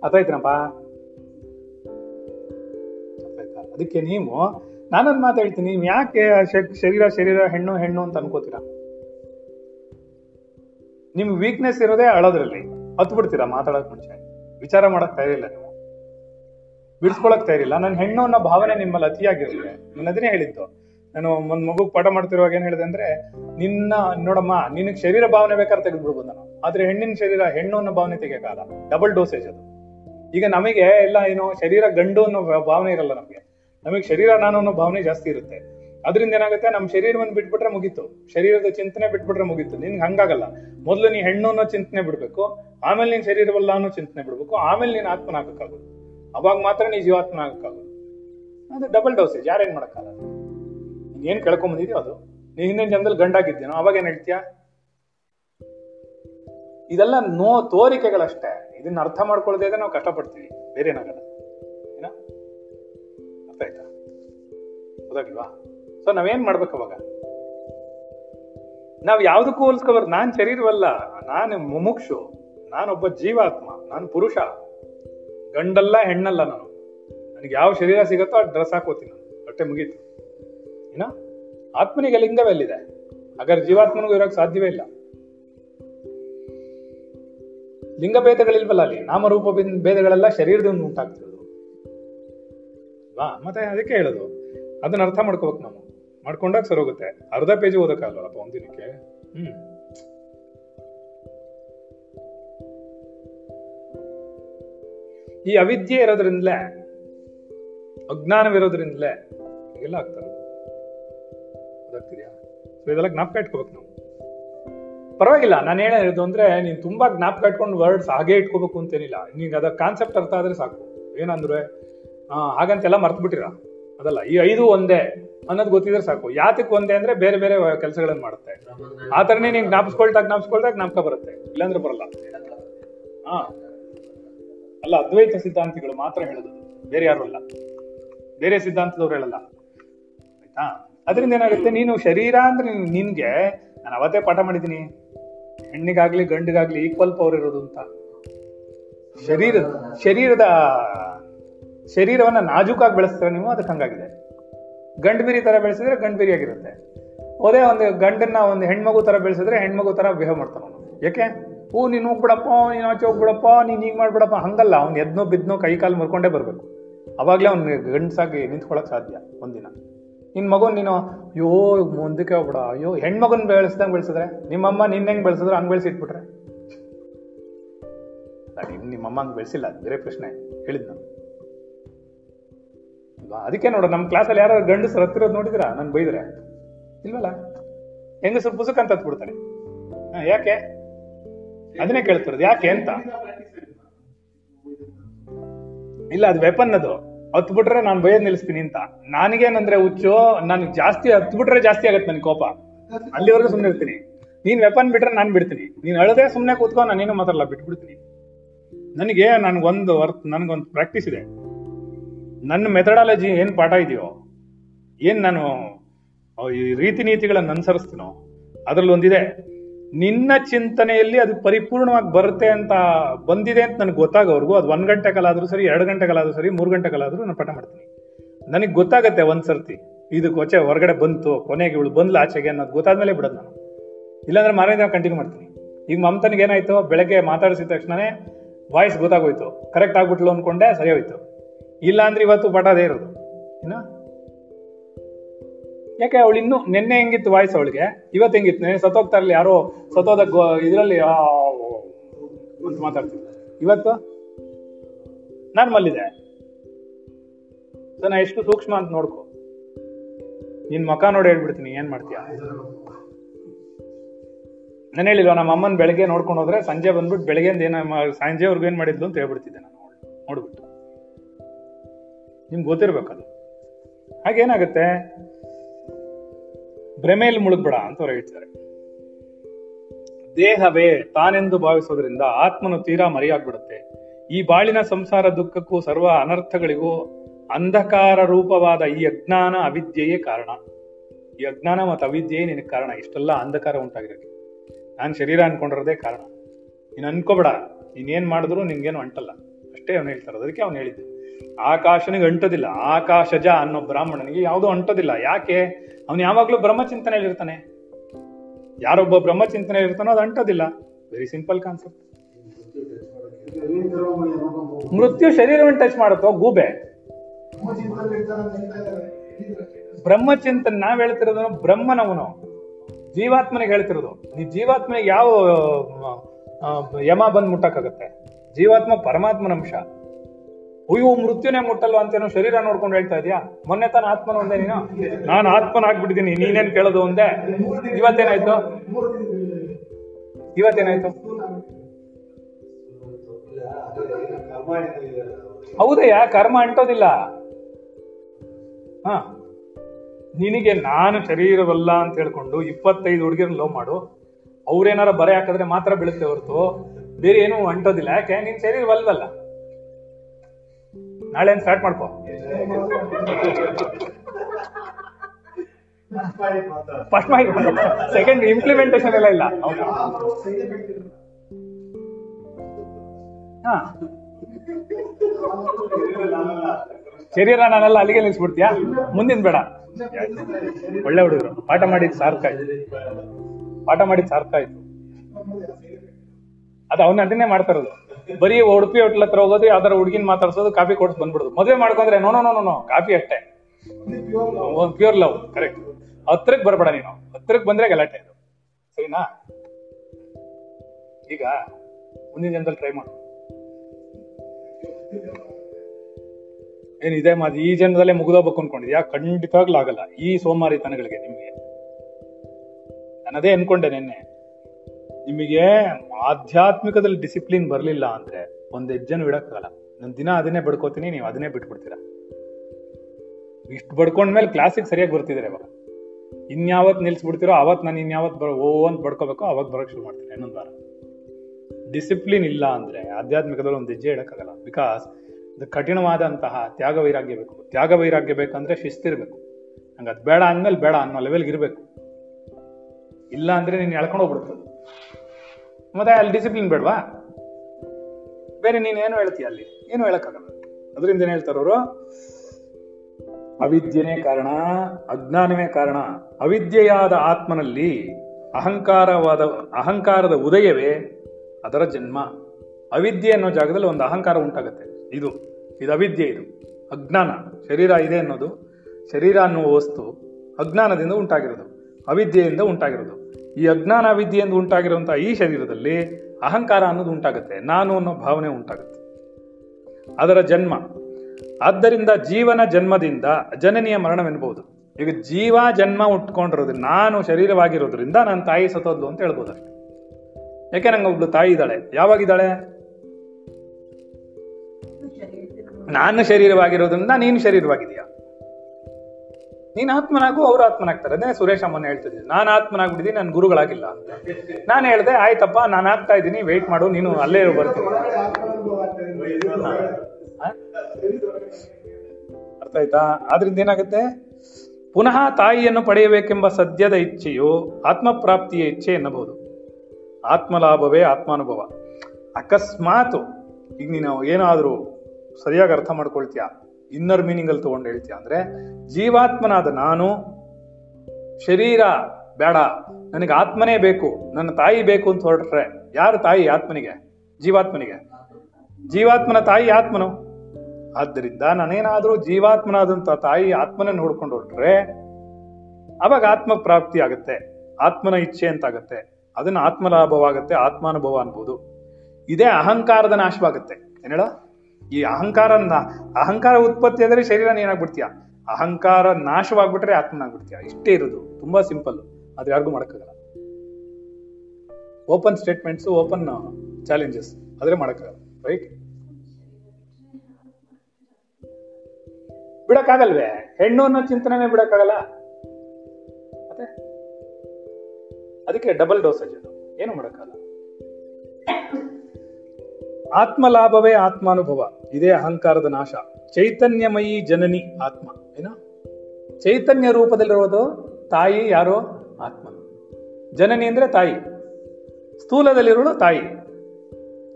ಅರ್ಥ ಆಯ್ತನಪ್ಪ ಅರ್ಥ ಆಯ್ತಾ ಅದಕ್ಕೆ ನೀವು, ನಾನೊಂದು ಮಾತು ಹೇಳ್ತೀನಿ, ನೀವು ಯಾಕೆ ಶರೀರ ಶರೀರ, ಹೆಣ್ಣು ಹೆಣ್ಣು ಅಂತ ಅನ್ಕೋತೀರಾ? ನಿಮ್ ವೀಕ್ನೆಸ್ ಇರೋದೇ ಅಳೋದ್ರಲ್ಲಿ. ಹತ್ತು ಬಿಡ್ತೀರಾ ಮಾತಾಡಕ್ ಮುಂಚೆ? ವಿಚಾರ ಮಾಡಕ್ ತಯಾರಿಲ್ಲ ನೀವು. ಬಿಡಿಸ್ಕೊಳಕ್ ತಯಾರಿಲ್ಲ ನನ್ನ ಹೆಣ್ಣು ಅನ್ನೋ ಭಾವನೆ ನಿಮ್ಮಲ್ಲಿ ಅತಿಯಾಗಿರುತ್ತೆ. ನಾನು ಅದನ್ನೇ ಹೇಳಿದ್ದು. ನಾನು ಒಂದ್ ಮಗು ಪಾಠ ಮಾಡ್ತಿರುವಾಗ ಏನ್ ಹೇಳಿದೆ ಅಂದ್ರೆ, ನಿನ್ನ, ನೋಡಮ್ಮ, ನಿನಗ್ ಶರೀರ ಭಾವನೆ ಬೇಕಾದ್ರೆ ತೆಗೆದ್ಬಿಡ್ಬೋದು ನಾನು. ಆದ್ರೆ ಹೆಣ್ಣಿನ ಶರೀರ, ಹೆಣ್ಣು ಅನ್ನೋ ಭಾವನೆ ತೆಗಿಯಕ್ಕಾಗಲ್ಲ ಡಬಲ್ ಡೋಸೇಜ್ ಅದು. ಈಗ ನಮಗೆ ಎಲ್ಲ ಏನು, ಶರೀರ ಗಂಡು ಅನ್ನೋ ಭಾವನೆ ಇರಲ್ಲ ನಮಗೆ. ನಮಗೆ ಶರೀರ ನಾನು ಅನ್ನೋ ಭಾವನೆ ಜಾಸ್ತಿ ಇರುತ್ತೆ. ಅದರಿಂದ ಏನಾಗುತ್ತೆ ನಮ್ಮ ಶರೀರವನ್ನು ಬಿಟ್ಬಿಟ್ರೆ ಮುಗೀತು. ಶರೀರದ ಚಿಂತನೆ ಬಿಟ್ಬಿಟ್ರೆ ಮುಗೀತು. ನಿನ್ಗೆ ಹಂಗಾಗಲ್ಲ. ಮೊದಲು ನೀ ಹೆಣ್ಣು ಅನ್ನೋ ಚಿಂತನೆ ಬಿಡ್ಬೇಕು, ಆಮೇಲೆ ನೀನ್ ಶರೀರವಲ್ಲ ಅನ್ನೋ ಚಿಂತನೆ ಬಿಡ್ಬೇಕು, ಆಮೇಲೆ ನೀನ್ ಆತ್ಮನ ಹಾಕಕ್ಕಾಗೋದು ಅವಾಗ ಮಾತ್ರ ನೀ ಜೀವಾತ್ಮ ಆಗಕ್ಕಾಗೋದು ಅದು ಡಬಲ್ ಡೋಸೇಜ್ ಯಾರೇನ್ ಮಾಡಕ್ಕಾಗಲ್ಲ? ಏನ್ ಕೇಳ್ಕೊಂಬಂದಿದ್ಯೋ ಅದು? ನೀ ಹಿಂದಿನ ಜನದಲ್ಲಿ ಗಂಡಾಗಿದ್ದೇನೋ ಅವಾಗ ಏನ್ ಹೇಳ್ತೀಯ? ಇದೆಲ್ಲ ನೋ ತೋರಿಕೆಗಳಷ್ಟೇ. ಇದನ್ನ ಅರ್ಥ ಮಾಡ್ಕೊಳ್ಳದೆ ನಾವು ಕಷ್ಟಪಡ್ತೀವಿ. ಬೇರೆ ಏನಾಗಲ್ಲ. ಏನ? ಅರ್ಥ ಆಯ್ತಾ ಗೊತ್ತಾಗಿಲ್ವಾ ಸೊ ನಾವೇನ್ ಮಾಡ್ಬೇಕು ಅವಾಗ? ನಾವ್ ಯಾವ್ದಕ್ಕೂ ಹೋಲ್ಸ್ಕೋಬಾರ್ದು. ನಾನ್ ಶರೀರವಲ್ಲ ನಾನು ಮುಮುಕ್ಷು. ನಾನೊಬ್ಬ ಜೀವಾತ್ಮ. ನಾನು ಪುರುಷ. ಗಂಡಲ್ಲ, ಹೆಣ್ಣಲ್ಲ ನಾನು. ನನಗೆ ಯಾವ ಶರೀರ ಸಿಗತ್ತೋ ಆ ಡ್ರೆಸ್ ಹಾಕೋತೀನಿ ನಾನು. ಮುಗೀತು. ಏನ? ಆತ್ಮನಿಗೆ ಲಿಂಗವೆಲ್ಲಿದೆ? ಹಾಗಾದ್ರೆ ಜೀವಾತ್ಮನಿಗೂ ಇರೋಕೆ ಸಾಧ್ಯವೇ ಇಲ್ಲ. ಲಿಂಗ ಭೇದಗಳಿಲ್ವಲ್ಲ ಅಲ್ಲಿ? ನಾಮರೂಪ ಭೇದಗಳೆಲ್ಲ ಶರೀರದಿಂದ ಉಂಟಾಗ್ತಿರೋದು. ಅಲ್ವಾ? ಮತ್ತೆ ಅದಕ್ಕೆ ಹೇಳೋದು. ಅದನ್ನ ಅರ್ಥ ಮಾಡ್ಕೋಬೇಕು ನಾವು. ಮಾಡ್ಕೊಂಡಾಗ ಸರಿ ಹೋಗುತ್ತೆ ಅರ್ಧ ಪೇಜ್ ಓದಕ್ಕಾಗಲ್ಲಪ್ಪ ಒಂದಿನಕ್ಕೆ? ಹ್ಮ್. ಈ ಅವಿದ್ಯೆ ಇರೋದ್ರಿಂದಲೇ, ಅಜ್ಞಾನವಿರೋದ್ರಿಂದಲೇ, ಹೀಗೆಲ್ಲ ಆಗ್ತಾರೆ ಗೊತ್ತಾಗ್ತಿದ್ಯಾ ಸೊ ಇದೆಲ್ಲ ಜ್ಞಾಪಕ ಇಟ್ಕೋಬೇಕು ನಾವು. ಪರವಾಗಿಲ್ಲ, ನಾನು ಹೇಳಿರೋದು ಅಂದ್ರೆ ನೀನ್ ತುಂಬಾ ಜ್ಞಾಪಕ ಇಟ್ಕೊಂಡು ವರ್ಡ್ಸ್ ಹಾಗೆ ಇಟ್ಕೋಬೇಕು ಅಂತೇನಿಲ್ಲ. ನಿಂಗೆ ಅದ ಕಾನ್ಸೆಪ್ಟ್ ಅರ್ಥ ಆದ್ರೆ ಸಾಕು. ಏನಂದ್ರೆ ಹಾಗಂತೆಲ್ಲ ಮರ್ತು ಬಿಟ್ಟಿರ ಅದಲ್ಲ, ಈ ಐದು ಒಂದೇ ಅನ್ನೋದು ಗೊತ್ತಿದ್ರೆ ಸಾಕು. ಯಾತಕ್ಕೆ ಒಂದೇ ಅಂದ್ರೆ ಬೇರೆ ಬೇರೆ ಕೆಲಸಗಳನ್ನ ಮಾಡುತ್ತೆ. ಆ ಥರನೇ ನೀನ್ ಜ್ಞಾಪಿಸ್ಕೊಳ್ತಾ ಜ್ಞಾಪಿಸ್ಕೊಳ್ತಾ ಜ್ಞಾಪಕ ಬರುತ್ತೆ. ಇಲ್ಲಾಂದ್ರೆ ಬರಲ್ಲ. ಹಾ ಅಲ್ಲ, ಅದ್ವೈತ ಸಿದ್ಧಾಂತಿಗಳು ಮಾತ್ರ ಹೇಳೋದು. ಬೇರೆ ಯಾರು ಅಲ್ಲ. ಬೇರೆ ಸಿದ್ಧಾಂತದವ್ರು ಹೇಳಲ್ಲ. ಆಯ್ತಾ? ಅದರಿಂದ ಏನಾಗುತ್ತೆ? ನೀನು ಶರೀರ ಅಂದ್ರೆ ನೀನ್- ನಿನ್ಗೆ, ನಾನು ಅವತ್ತೇ ಪಾಠ ಮಾಡಿದ್ದೀನಿ. ಹೆಣ್ಣಿಗಾಗ್ಲಿ, ಗಂಡಿಗಾಗ್ಲಿ ಈಕ್ವಲ್ ಪವರ್ ಇರೋದು ಅಂತ. ಶರೀರ, ಶರೀರದ, ಶರೀರವನ್ನ ನಾಜೂಕಾಗಿ ಬೆಳೆಸ್ತಾರೆ ನೀವು, ಅದಕ್ಕೆ ಹಂಗಾಗಿದೆ. ಗಂಡು ಬಿರಿ ತರ ಬೆಳೆಸಿದ್ರೆ ಗಂಡು ಬಿರಿಯಾಗಿರುತ್ತೆ ಅದೇ ಒಂದು ಗಂಡನ್ನ ಒಂದು ಹೆಣ್ಮಗು ತರ ಬೆಳೆಸಿದ್ರೆ ಹೆಣ್ಮಗು ತರ ಬಿಹೇವ್ ಮಾಡ್ತಾನ ಯಾಕೆ? ಹೂ ನೀನು ಹೋಗ್ಬಿಡಪ್ಪ, ನೀನು ಆಚೆ ಹೋಗ್ಬಿಡಪ್ಪ, ನೀನು ಹೀಗೆ ಮಾಡ್ಬಿಡಪ್ಪ. ಹಂಗಲ್ಲ, ಅವ್ನು ಎದ್ನೋ ಬಿದ್ನೋ ಕೈ ಕಾಲು ಮುರ್ಕೊಂಡೇ ಬರಬೇಕು. ಅವಾಗಲೇ ಅವ್ನಿಗೆ ಗಂಡಸಾಗಿ ನಿಂತ್ಕೊಳಕ್ ಸಾಧ್ಯ ಒಂದಿನ. ನಿನ್ ಮಗನ್ ನೀನು, ಅಯ್ಯೋ, ಮುಂದಕ್ಕೆ ಹೋಗ್ಬಿಡ, ಅಯ್ಯೋ, ಹೆಣ್ಮಗನ್ ಬೆಳೆಸ್ದಂಗ್ ಬೆಳೆಸಿದ್ರೆ, ನಿಮ್ಮಮ್ಮ ನಿನ್ನ ಹೆಂಗ್ ಬೆಳೆಸಿದ್ರೆ ಹಂಗೆ ಬೆಳೆಸಿ ಇಟ್ಬಿಟ್ರೆ. ನಿಮ್ ನಿಮ್ಮಮ್ಮ ಹಂಗ್ ಬೆಳೆಸಿಲ್ಲ ಬೇರೆ ಪ್ರಶ್ನೆ, ಹೇಳಿದ್ ನಾನು? ಅದಕ್ಕೆ ನೋಡ ನಮ್ಮ ಕ್ಲಾಸಲ್ಲಿ ಯಾರು ಗಂಡಸರು ಹತ್ತಿರೋದು ನೋಡಿದ್ರಾ? ನಾನು ಬೈದ್ರೆ. ಇಲ್ವಲ್ಲ? ಹೆಂಗಸರು ಪುಸ್ತಕ ಅಂತ ಹತ್ಬಿಡ್ತಾರೆ. ಯಾಕೆ? ಅದನ್ನೇ ಕೇಳ್ತಿರೋದು, ಯಾಕೆ ಅಂತ? ಇಲ್ಲ, ಅದು ವೆಪನ್ ಅದು ಹತ್ ಬಿಟ್ರೆ ನಾನು ಭಯ ನಿಲ್ಲಿಸ್ತೀನಿ ಅಂತ. ನನಗೇನಂದ್ರೆ, ಹುಚ್ಚು, ನನ್ಗೆ ಜಾಸ್ತಿ ಹತ್ ಬಿಟ್ರೆ ಜಾಸ್ತಿ ಆಗತ್ತೆ ನನ್ ಕೋಪ. ಅಲ್ಲಿವರೆಗೂ ಸುಮ್ಮನೆ ಇರ್ತೀನಿ. ನೀನ್ ವೆಪನ್ ಬಿಟ್ರೆ ನಾನು ಬಿಡ್ತೀನಿ. ನೀನ್ ಅಳದೆ ಸುಮ್ಮನೆ ನಾನು ನಾನೇನು ಮಾತಾಡಲ್ಲ ಬಿಟ್ಬಿಡ್ತೀನಿ. ನನಗೆ ನನ್ಗೊಂದು ವರ್ತ್ ನನ್ಗೊಂದು ಪ್ರಾಕ್ಟೀಸ್ ಇದೆ. ನನ್ನ ಮೆಥಡಾಲಜಿ ಏನ್ ಪಾಠ ಇದೆಯೋ, ಏನ್ ನಾನು ಈ ರೀತಿ ನೀತಿಗಳನ್ನ ಅನುಸರಿಸ್ತೀನೋ ಅದ್ರಲ್ಲಿ ಒಂದಿದೆ ನಿನ್ನ ಚಿಂತನೆಯಲ್ಲಿ ಅದು ಪರಿಪೂರ್ಣವಾಗಿ ಬರುತ್ತೆ ಅಂತ ಬಂದಿದೆ ಅಂತ ನನಗೆ ಗೊತ್ತಾಗೋವರೆಗೂ ಅದು ಒಂದು ಗಂಟೆ ಕಾಲಾದ್ರೂ ಸರಿ, ಎರಡು ಗಂಟೆ ಕಾಲಾದ್ರೂ ಸರಿ, ಮೂರು ಗಂಟೆ ಕಾಲಾದ್ರೂ ನಾನು ಪಠ ಮಾಡ್ತೀನಿ. ನನಗೆ ಗೊತ್ತಾಗತ್ತೆ ಒಂದು ಸರ್ತಿ ಇದು ಕೊಚೆ ಹೊರಗಡೆ ಬಂತು, ಕೊನೆಗೆ ಇವಳು ಬಂದ್ಲು ಆಚೆಗೆ ಅನ್ನೋದು ಗೊತ್ತಾದ್ಮೇಲೆ ಬಿಡೋದು ನಾನು. ಇಲ್ಲಾಂದ್ರೆ ಮಾರನೇ ದಿನ ಕಂಟಿನ್ಯೂ ಮಾಡ್ತೀನಿ. ಈಗ ಮಮತನಿಗೆ ಏನಾಯ್ತು, ಬೆಳಗ್ಗೆ ಮಾತಾಡಿಸಿದ ತಕ್ಷಣನೇ ವಾಯ್ಸ್ ಗೊತ್ತಾಗೋಯ್ತು. ಕರೆಕ್ಟ್ ಆಗ್ಬಿಟ್ಲು ಅನ್ಕೊಂಡೆ ಸರಿ ಹೋಯ್ತು ಇಲ್ಲಾಂದ್ರೆ ಇವತ್ತು ಪಠದೇ ಇರೋದು. ಇನ್ನ ಯಾಕೆ ಅವಳು ಇನ್ನು ನಿನ್ನೆ ಹೆಂಗಿತ್ತು ವಾಯ್ಸ್ ಅವಳಿಗೆ? ಇವತ್ತು ಹೆಂಗಿತ್ತು? ನೆನ್ನೆ ಸತ್ತೋಗ್ತಾ ಇರ್ಲಿ ಯಾರೋ ಸತ್ತೋದ ಇದರಲ್ಲಿ ಅಂತ ಮಾತಾಡ್ತೀನಿ ಇವತ್ತು? ನಾರ್ಮಲ್ ಇದೆ ನಾ ಎಷ್ಟು ಸೂಕ್ಷ್ಮ ಅಂತ ನೋಡ್ಕೊ. ನಿನ್ ಮಕ ನೋಡಿ ಹೇಳ್ಬಿಡ್ತೀನಿ, ಏನ್ ಮಾಡ್ತೀಯ? ನಾನು ಹೇಳಿಲ್ವ, ನಮ್ಮ ಅಮ್ಮನ ಬೆಳಗ್ಗೆ ನೋಡ್ಕೊಂಡು ಹೋದ್ರೆ ಸಂಜೆ ಬಂದ್ಬಿಟ್ಟು ಬೆಳಗ್ಗೆಯಿಂದ ಏನ ಸಂಜೆವರೆಗೂ ಏನ್ ಮಾಡಿದ್ಲು ಅಂತ ಹೇಳ್ಬಿಡ್ತಿದ್ದೆ ನಾನು ನೋಡ್ಬಿಟ್ಟು. ನಿಮ್ಗೆ ಗೊತ್ತಿರ್ಬೇಕದು. ಹಾಗೇನಾಗುತ್ತೆ ಭ್ರಮೆಯಲ್ಲಿ ಮುಳುಗ್ಬೇಡ ಅಂತ ಅವ್ರು ಹೇಳ್ತಾರೆ ದೇಹವೇ ತಾನೆಂದು ಭಾವಿಸೋದ್ರಿಂದ ಆತ್ಮನು ತೀರಾ ಮರೆಯಾಗ್ಬಿಡುತ್ತೆ. ಈ ಬಾಳಿನ ಸಂಸಾರ ದುಃಖಕ್ಕೂ ಸರ್ವ ಅನರ್ಥಗಳಿಗೂ ಅಂಧಕಾರ ರೂಪವಾದ ಈ ಅಜ್ಞಾನ ಅವಿದ್ಯೆಯೇ ಕಾರಣ. ಈ ಅಜ್ಞಾನ ಮತ್ತು ಅವಿದ್ಯೆಯೇ ನಿನಗೆ ಕಾರಣ. ಇಷ್ಟೆಲ್ಲ ಅಂಧಕಾರ ಉಂಟಾಗಿರೋಕ್ಕೆ. ನಾನು ಶರೀರ ಅನ್ಕೊಂಡಿರೋದೇ ಕಾರಣ. ನೀನು ಅನ್ಕೋಬೇಡ. ನೀನೇನು ಮಾಡಿದ್ರು ನಿಂಗೇನು ಅಂಟಲ್ಲ. ಅಷ್ಟೇ ಅವ್ನು ಹೇಳ್ತಾರೆ ಅದಕ್ಕೆ ಅವ್ನು ಹೇಳಿದ್ದು. ಆಕಾಶನಿಗೆ ಅಂಟೋದಿಲ್ಲ. ಆಕಾಶಜ ಅನ್ನೋ ಬ್ರಾಹ್ಮಣನಿಗೆ ಯಾವುದೂ ಅಂಟೋದಿಲ್ಲ. ಯಾಕೆ? ಅವನು ಯಾವಾಗ್ಲೂ ಬ್ರಹ್ಮಚಿಂತನೆಯಲ್ಲಿ ಇರ್ತಾನೆ ಯಾರೊಬ್ಬ ಬ್ರಹ್ಮಚಿಂತನೆಯಲ್ಲಿ ಇರ್ತಾನೋ ಅದು ಅಂಟೋದಿಲ್ಲ. ವೆರಿ ಸಿಂಪಲ್ ಕಾನ್ಸೆಪ್ಟ್ ಮೃತ್ಯು ಶರೀರವನ್ನು ಟಚ್ ಮಾಡುತ್ತೋ? ಗೂಬೆ. ಬ್ರಹ್ಮಚಿಂತನೆ ನಾವ್ ಹೇಳ್ತಿರೋದು ಬ್ರಹ್ಮನವನು. ಜೀವಾತ್ಮನಿಗೆ ಹೇಳ್ತಿರೋದು. ನೀ ಜೀವಾತ್ಮನಿಗೆ ಯಾವ ಯಮ ಬಂದ್ ಮುಟ್ಟಕ್ಕಾಗತ್ತೆ? ಜೀವಾತ್ಮ ಪರಮಾತ್ಮನ ಅಂಶ. ಅಯ್ಯೋ ಮೃತ್ಯುನೇ ಮುಟ್ಟಲ್ವಾ ಅಂತೇನೋ ಶರೀರ ನೋಡ್ಕೊಂಡು ಹೇಳ್ತಾ ಇದೀಯಾ? ಮೊನ್ನೆ ತಾನ ಆತ್ಮನ ಒಂದೇ ನೀನು? ನಾನು ಆತ್ಮನ ಆಗ್ಬಿಟ್ಟಿದ್ದೀನಿ, ನೀನೇನ್ ಕೇಳೋದು ಒಂದೇ? ಇವತ್ತೇನಾಯ್ತು? ಇವತ್ತೇನಾಯ್ತು? ಹೌದಯ್ಯ, ಕರ್ಮ ಅಂಟೋದಿಲ್ಲ. ಹಾ. ನಿನಗೆ ನಾನು ಶರೀರವಲ್ಲ ಅಂತ ಹೇಳ್ಕೊಂಡು ಇಪ್ಪತ್ತೈದು ಹುಡುಗಿರನ್ನ ಲವ್ ಮಾಡು. ಅವ್ರೇನಾರ ಬರೆ ಹಾಕಿದ್ರೆ ಮಾತ್ರ ಬೀಳುತ್ತೆ ಹೊರತು. ಬೇರೆ ಏನು ಅಂಟೋದಿಲ್ಲ. ಯಾಕೆ? ನಿನ್ ಶರೀರವಲ್ವಲ್ಲ ನಾಳೆ ಸ್ಟಾರ್ಟ್ ಮಾಡ್ಕೋ. ಫಸ್ಟ್ ಮಾಡಿ. ಸೆಕೆಂಡ್ ಇಂಪ್ಲಿಮೆಂಟೇಶನ್ ಎಲ್ಲ ಇಲ್ಲ? ಹಾ. ಶರೀರ ನಾನೆಲ್ಲ ಅಲ್ಲಿಗೆ ನಿಲ್ಸ್ಬಿಡ್ತೀಯಾ? ಮುಂದಿನ ಬೇಡ. ಒಳ್ಳೆ ಹುಡುಗರು. ಪಾಠ ಮಾಡಿದ್ ಸಾರ್ಕಾಯ್ತು ಪಾಠ ಮಾಡಿದ್ ಸಾರ್ಕಾಯ್ತು ಅದು ಅವನ ಅದನ್ನೇ ಮಾಡ್ತಾ ಇರೋದು ಬರೀ ಉಡುಪಿ ಹೋಟ್ಲ ಹತ್ರ ಹೋಗೋದು, ಯಾವ್ದಾರ ಹುಡುಗಿನ ಮಾತಾಡ್ಸೋದು, ಕಾಫಿ ಕೊಡ್ಸ್ ಬಂದ್ಬಿಡುದು. ಮದುವೆ ಮಾಡ್ಕೊಂಡ್ರೆ no no no no coffee ಅಷ್ಟೇ. ಪ್ಯೂರ್ ಲವ್ ಕರೆಕ್ಟ್ ಹತ್ರಕ್ಕೆ ಬರಬೇಡ ನೀನು. ಹತ್ರಕ್ಕೆ ಬಂದ್ರೆ ಗಲಾಟೆ ಅದು ಸರಿನಾ? ಈಗ ಮುಂದಿನ ಜನದಲ್ಲಿ ಟ್ರೈ ಮಾಡು. ಏನಿದೆ ಮಾತು? ಈ ಜನದಲ್ಲೇ ಮುಗಿದೋಗ್ಬೇಕು ಅನ್ಕೊಂಡಿದ್ಯಾ? ಖಂಡಿತವಾಗ್ಲೂ ಆಗಲ್ಲ. ಈ ಸೋಮಾರಿತನಗಳಿಗೆ ನಿಮಗೆ. ನಾನು ಅದೇ ಅನ್ಕೊಂಡೆ ನಿನ್ನೆ. ನಿಮಗೆ ಆಧ್ಯಾತ್ಮಿಕದಲ್ಲಿ ಡಿಸಿಪ್ಲಿನ್ ಬರಲಿಲ್ಲ ಅಂದ್ರೆ ಒಂದು ಹೆಜ್ಜೆನೂ ಇಡಕ್ಕಾಗಲ್ಲ. ನಾನು ದಿನ ಅದನ್ನೇ ಬಡ್ಕೋತೀನಿ, ನೀವು ಅದನ್ನೇ ಬಿಟ್ಬಿಡ್ತೀರಾ? ಇಷ್ಟು ಬಡ್ಕೊಂಡ್ಮೇಲೆ ಕ್ಲಾಸಿಗೆ ಸರಿಯಾಗಿ ಬರ್ತಿದ್ರೆ ಇವಾಗ. ಇನ್ಯಾವತ್ತು ನಿಲ್ಸ್ಬಿಡ್ತೀರೋ ಅವತ್ತು ನಾನು ಇನ್ಯಾವತ್ತು ಬರೋ ಓ ಅಂತ ಬಡ್ಕೋಬೇಕು ಅವಾಗ ಬರೋಕ್ಕೆ ಶುರು ಮಾಡ್ತೀನಿ ಇನ್ನೊಂದು ವಾರ. ಡಿಸಿಪ್ಲಿನ್ ಇಲ್ಲ ಅಂದ್ರೆ ಆಧ್ಯಾತ್ಮಿಕದಲ್ಲಿ ಒಂದು ಹೆಜ್ಜೆ ಇಡೋಕ್ಕಾಗಲ್ಲ. ಬಿಕಾಸ್ ಇದು ಕಠಿಣವಾದಂತಹ ತ್ಯಾಗ ವೈರಾಗ್ಯ ಬೇಕು. ತ್ಯಾಗ ವೈರಾಗ್ಯ ಬೇಕಂದ್ರೆ ಶಿಸ್ತಿರ್ಬೇಕು ಹಂಗ ಅದು ಬೇಡ ಅಂದ್ಮೇಲೆ ಬೇಡ ಅನ್ನೋ ಲೆವೆಲ್ಗೆ ಇರಬೇಕು. ಇಲ್ಲ ಅಂದರೆ ನೀನು ಎಳ್ಕೊಂಡು ಹೋಗ್ಬಿಡ್ತದೆ ಮತ್ತೆ ಅಲ್ಲಿ ಡಿಸಿಪ್ಲಿನ್ ಬೇಡವಾ? ಬೇರೆ ನೀನು ಏನು ಹೇಳ್ತೀಯ ಅಲ್ಲಿ? ಏನು ಹೇಳಕ್ಕಾಗಲ್ಲ? ಅದರಿಂದ ಏನ್ ಹೇಳ್ತಾರವರು ಅವಿದ್ಯೆನೇ ಕಾರಣ, ಅಜ್ಞಾನವೇ ಕಾರಣ. ಅವಿದ್ಯೆಯಾದ ಆತ್ಮನಲ್ಲಿ ಅಹಂಕಾರವಾದ, ಅಹಂಕಾರದ ಉದಯವೇ ಅದರ ಜನ್ಮ. ಅವಿದ್ಯೆ ಅನ್ನೋ ಜಾಗದಲ್ಲಿ ಒಂದು ಅಹಂಕಾರ ಉಂಟಾಗುತ್ತೆ. ಇದು ಇದು ಅವಿದ್ಯೆ ಇದು. ಅಜ್ಞಾನ, ಶರೀರ ಇದೆ ಅನ್ನೋದು, ಶರೀರ ಅನ್ನುವ ವಸ್ತು ಅಜ್ಞಾನದಿಂದ ಉಂಟಾಗಿರೋದು. ಅವಿದ್ಯೆಯಿಂದ ಉಂಟಾಗಿರೋದು. ಈ ಅಜ್ಞಾನ ವಿದ್ಯೆಯಿಂದ ಉಂಟಾಗಿರುವಂತಹ ಈ ಶರೀರದಲ್ಲಿ ಅಹಂಕಾರ ಅನ್ನೋದು ಉಂಟಾಗುತ್ತೆ ನಾನು ಅನ್ನೋ ಭಾವನೆ ಉಂಟಾಗುತ್ತೆ. ಅದರ ಜನ್ಮ. ಆದ್ದರಿಂದ ಜೀವನ ಜನ್ಮದಿಂದ ಜನನಿಯ ಮರಣವೆನ್ಬಹುದು. ಈಗ ಜೀವ ಜನ್ಮ ಉಟ್ಕೊಂಡಿರೋದ್ರಿಂದ ನಾನು ಶರೀರವಾಗಿರೋದ್ರಿಂದ ನನ್ನ ತಾಯಿ ಸತೋದ್ಲು ಅಂತ ಹೇಳ್ಬೋದು ಅಷ್ಟೇ. ಯಾಕೆ ನಂಗೆ ಒಬ್ಳು ತಾಯಿ ಇದ್ದಾಳೆ? ಯಾವಾಗಿದ್ದಾಳೆ? ನಾನು ಶರೀರವಾಗಿರೋದ್ರಿಂದ ನೀನು ಶರೀರವಾಗಿದೆಯಾ ನೀನ್ ಆತ್ಮನಾಗು ಅವ್ರು ಆತ್ಮನಾಗ್ತಾರೆ. ಅದೇ ಸುರೇಶ್ ಅಮ್ಮನ ಹೇಳ್ತಿದ್ದೀನಿ. ನಾನು ಆತ್ಮನಾಗ್ಬಿಟ್ಟಿದ್ದೀನಿ ನನ್ನ ಗುರುಗಳಾಗಿಲ್ಲ ಅಂತ. ನಾನು ಹೇಳ್ದೆ, ಆಯ್ತಪ್ಪ, ನಾನು ಆಗ್ತಾ ಇದ್ದೀನಿ ವೆಯ್ಟ್ ಮಾಡು, ನೀನು ಅಲ್ಲೇ ಬರ್ತೀನಿ. ಅರ್ಥ ಆಯ್ತಾ? ಆದ್ರಿಂದ ಏನಾಗುತ್ತೆ? ಪುನಃ ತಾಯಿಯನ್ನು ಪಡೆಯಬೇಕೆಂಬ ಸದ್ಯದ ಇಚ್ಛೆಯು ಆತ್ಮಪ್ರಾಪ್ತಿಯ ಇಚ್ಛೆ ಎನ್ನಬಹುದು. ಆತ್ಮಲಾಭವೇ ಆತ್ಮಾನುಭವ. ಅಕಸ್ಮಾತ್, ಈಗ ನೀನು ಏನಾದರೂ ಸರಿಯಾಗಿ ಅರ್ಥ ಮಾಡ್ಕೊಳ್ತೀಯ? ಇನ್ನರ್ ಮೀನಿಂಗ್ ಅಲ್ಲಿ ತಗೊಂಡು ಹೇಳ್ತೀಯ ಅಂದ್ರೆ, ಜೀವಾತ್ಮನಾದ ನಾನು, ಶರೀರ ಬೇಡ, ನನಗೆ ಆತ್ಮನೇ ಬೇಕು, ನನ್ನ ತಾಯಿ ಬೇಕು ಅಂತ ಹೊರಟ್ರೆ, ಯಾರು ತಾಯಿ ಆತ್ಮನಿಗೆ? ಜೀವಾತ್ಮನಿಗೆ. ಜೀವಾತ್ಮನ ತಾಯಿ ಆತ್ಮನು. ಆದ್ದರಿಂದ ನಾನೇನಾದ್ರೂ ಜೀವಾತ್ಮನಾದಂತ ತಾಯಿ ಆತ್ಮನ ನೋಡ್ಕೊಂಡು ಹೊರಟ್ರೆ, ಅವಾಗ ಆತ್ಮ ಪ್ರಾಪ್ತಿ ಆಗುತ್ತೆ, ಆತ್ಮನ ಇಚ್ಛೆ ಅಂತ ಆಗುತ್ತೆ ಅದನ್ನ ಆತ್ಮಲಾಭವಾಗುತ್ತೆ, ಆತ್ಮಾನುಭವ ಅನ್ಬೋದು. ಇದೇ ಅಹಂಕಾರದ ನಾಶವಾಗುತ್ತೆ. ಏನೇಳ ಈ ಅಹಂಕಾರ ಅಹಂಕಾರ ಉತ್ಪತ್ತಿ ಆದರೆ ಶರೀರ ಏನಾಗ್ಬಿಡ್ತೀಯ? ಅಹಂಕಾರ ನಾಶವಾಗ್ಬಿಟ್ರೆ ಆತ್ಮನಾಗ್ಬಿಡ್ತೀಯ? ಇಷ್ಟೇ ಇರೋದು, ತುಂಬಾ ಸಿಂಪಲ್ ಅದು ಯಾರಿಗೂ ಮಾಡೋಕ್ಕಾಗಲ್ಲ. ಓಪನ್ ಸ್ಟೇಟ್ಮೆಂಟ್ಸ್ ಓಪನ್ ಚಾಲೆಂಜಸ್ ಆದ್ರೆ ಮಾಡೋಕ್ಕಾಗಲ್ಲ ರೈಟ್ ಬಿಡಕ್ಕಾಗಲ್ವೇ? ಹೆಣ್ಣು ಅನ್ನೋ ಚಿಂತನೆ ಬಿಡಕ್ಕಾಗಲ್ಲ. ಅದಕ್ಕೆ ಡಬಲ್ ಡೋಸೇಜ್ ಅದು. ಏನು ಮಾಡಕ್ಕಾಗಲ್ಲ? ಆತ್ಮಲಾಭವೇ ಆತ್ಮಾನುಭವ. ಇದೇ ಅಹಂಕಾರದ ನಾಶ. ಚೈತನ್ಯಮಯಿ ಜನನಿ ಆತ್ಮ, ಏನ? ಚೈತನ್ಯ ರೂಪದಲ್ಲಿರೋದು ತಾಯಿ ಯಾರೋ? ಆತ್ಮ. ಜನನಿ ಅಂದ್ರೆ ತಾಯಿ. ಸ್ಥೂಲದಲ್ಲಿರೋಳು ತಾಯಿ.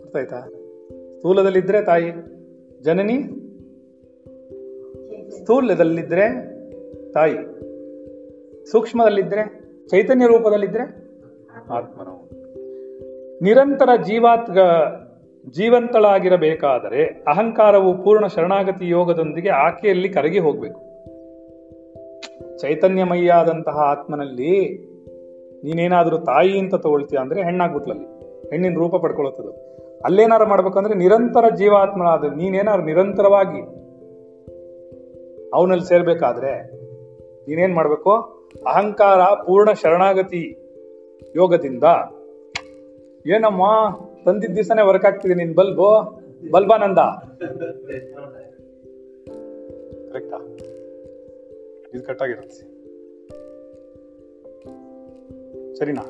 ಗೊತ್ತಾಯ್ತಾ ಸ್ಥೂಲದಲ್ಲಿದ್ರೆ ತಾಯಿ. ಜನನಿ? ಸ್ಥೂಲದಲ್ಲಿದ್ರೆ ತಾಯಿ. ಸೂಕ್ಷ್ಮದಲ್ಲಿದ್ರೆ, ಚೈತನ್ಯ ರೂಪದಲ್ಲಿದ್ರೆ ಆತ್ಮನು. ನಿರಂತರ ಜೀವಾತ್ ಜೀವಂತಳಾಗಿರಬೇಕಾದರೆ ಅಹಂಕಾರವು ಪೂರ್ಣ ಶರಣಾಗತಿ ಯೋಗದೊಂದಿಗೆ ಆಕೆಯಲ್ಲಿ ಕರಗಿ ಹೋಗಬೇಕು. ಚೈತನ್ಯಮಯ್ಯಾದಂತಹ ಆತ್ಮನಲ್ಲಿ ನೀನೇನಾದರೂ ತಾಯಿ ಅಂತ ತಗೊಳ್ತೀಯ ಅಂದ್ರೆ ಹೆಣ್ಣಾಗ್ಬಿಟ್ಲಲ್ಲಿ, ಹೆಣ್ಣಿನ ರೂಪ ಪಡ್ಕೊಳ್ಳುತ್ತದು ಅಲ್ಲೇನಾರು ಮಾಡ್ಬೇಕಂದ್ರೆ ನಿರಂತರ ಜೀವಾತ್ಮನಾದ ನೀನೇನಾದ್ರು ನಿರಂತರವಾಗಿ ಅವನಲ್ಲಿ ಸೇರ್ಬೇಕಾದ್ರೆ ನೀನೇನ್ ಮಾಡ್ಬೇಕು? ಅಹಂಕಾರ ಪೂರ್ಣ ಶರಣಾಗತಿ ಯೋಗದಿಂದ ಏನಮ್ಮ? ತಂದಿದ್ದ ದಿವಸನೇ ವರ್ಕ್ ಆಗ್ತಿದೆ ನಿನ್ ಬಲ್ಬು? ಬಲ್ಬಾನಂದ ಕರೆಕ್ಟಾ ಇದು ಕಟ್ಟಾಗಿರುತ್ತೆ ಸರಿನಾ?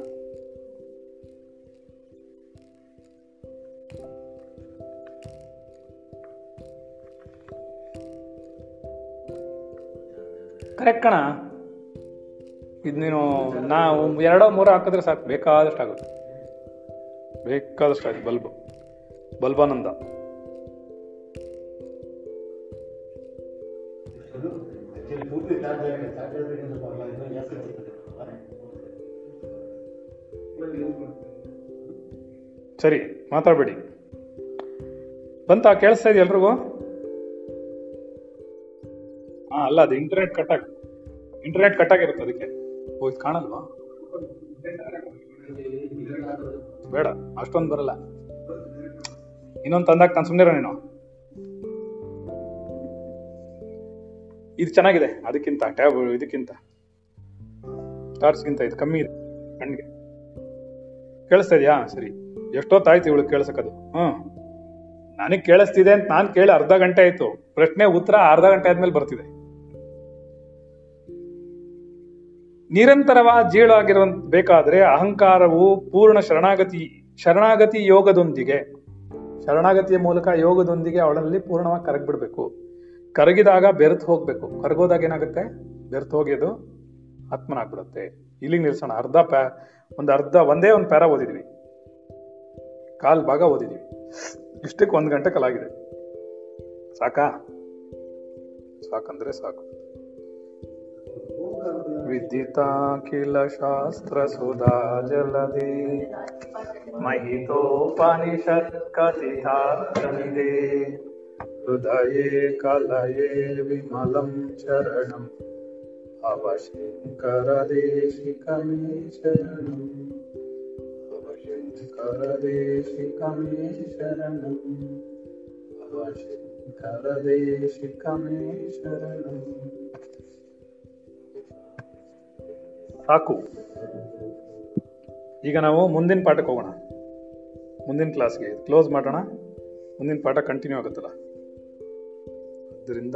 ಕರೆಕ್ಟ್ ಕಣ. ಇದು ನೀನು ನಾವು ಎರಡೋ ಮೂರೋ ಹಾಕಿದ್ರೆ ಸಾಕು ಬೇಕಾದಷ್ಟು ಆಗುತ್ತೆ ಬೇಕಾದಷ್ಟು ಆಯ್ತು, ಬಲ್ಬ್. ಬಲ್ಬಾನಂದ. ಸರಿ, ಮಾತಾಡ್ಬೇಡಿ. ಬಂತ, ಕೇಳಿಸ್ತಾ ಇದೆ ಎಲ್ರಿಗೂ? ಹಾ ಅಲ್ಲ, ಅದು ಇಂಟರ್ನೆಟ್ ಕಟ್ ಆಗಿ ಇಂಟರ್ನೆಟ್ ಕಟ್ ಆಗಿರುತ್ತೆ ಅದಕ್ಕೆ. ಓ, ಇದು ಕಾಣಲ್ವಾ? ಬೇಡ, ಅಷ್ಟೊಂದು ಬರಲ್ಲ. ಇನ್ನೊಂದು ತಂದಾಗ ನಾನು ಸುಮ್ಮನೆ ನೀನು. ಇದು ಚೆನ್ನಾಗಿದೆ, ಅದಕ್ಕಿಂತ ಟ್ಯಾಬ್ ಇದಕ್ಕಿಂತ. ಟಾರ್ಚ್ಗಿಂತ ಇದು ಕಮ್ಮಿ ಇದೆ ಕಣ್ಣಿಗೆ ಕೇಳಿಸ್ತಾ ಇದೆಯಾ? ಸರಿ. ಎಷ್ಟೊತ್ತಾಯ್ತು ಇವಳು ಕೇಳಿಸಕ್ಕದು ಹ್ಞೂ ನನಗೆ ಕೇಳಿಸ್ತಿದೆ ಅಂತ ನಾನು ಕೇಳಿ ಅರ್ಧ ಗಂಟೆ ಆಯಿತು. ಪ್ರಶ್ನೆ ಉತ್ತರ ಅರ್ಧ ಗಂಟೆ ಆದ್ಮೇಲೆ ಬರ್ತಿದೆ. ನಿರಂತರವಾದ ಜೀಳಾಗಿರುವ ಬೇಕಾದರೆ ಅಹಂಕಾರವು ಪೂರ್ಣ ಶರಣಾಗತಿ ಶರಣಾಗತಿ ಯೋಗದೊಂದಿಗೆ, ಶರಣಾಗತಿಯ ಮೂಲಕ ಯೋಗದೊಂದಿಗೆ ಅವಳಲ್ಲಿ ಪೂರ್ಣವಾಗಿ ಕರಗ್ಬಿಡ್ಬೇಕು. ಕರಗಿದಾಗ ಬೆರೆತು ಹೋಗ್ಬೇಕು. ಕರಗೋದಾಗ ಏನಾಗುತ್ತೆ? ಬೆರೆತು ಹೋಗಿದ್ದು ಆತ್ಮನಾಗ್ಬಿಡುತ್ತೆ. ಇಲ್ಲಿಗೆ ನಿಲ್ಸೋಣ. ಅರ್ಧ ಪ್ಯಾ, ಒಂದು ಅರ್ಧ, ಒಂದೇ ಒಂದು ಪ್ಯಾರ ಓದಿದ್ವಿ. ಕಾಲ್ ಭಾಗ ಓದಿದ್ವಿ. ಇಷ್ಟಕ್ಕೆ ಒಂದು ಗಂಟೆ ಕಲಾಗಿದೆ. ಸಾಕಾ? ಸಾಕಂದ್ರೆ ಸಾಕು. विदिताखिल शास्त्रसुधा जलदे। महितोपनिषत्कथितार्थनिदे हृदये कलये विमलं चरणम् अवशङ्करदेशिकमे शरणम् अवशङ्करदेशिकमे शरणम् अवशङ्करदेशिकमे शरणम् ಸಾಕು. ಈಗ ನಾವು ಮುಂದಿನ ಪಾಠಕ್ಕೆ ಹೋಗೋಣ. ಮುಂದಿನ ಕ್ಲಾಸ್ಗೆ ಕ್ಲೋಸ್ ಮಾಡೋಣ. ಮುಂದಿನ ಪಾಠ ಕಂಟಿನ್ಯೂ ಆಗುತ್ತಲ್ಲ. ಅದರಿಂದ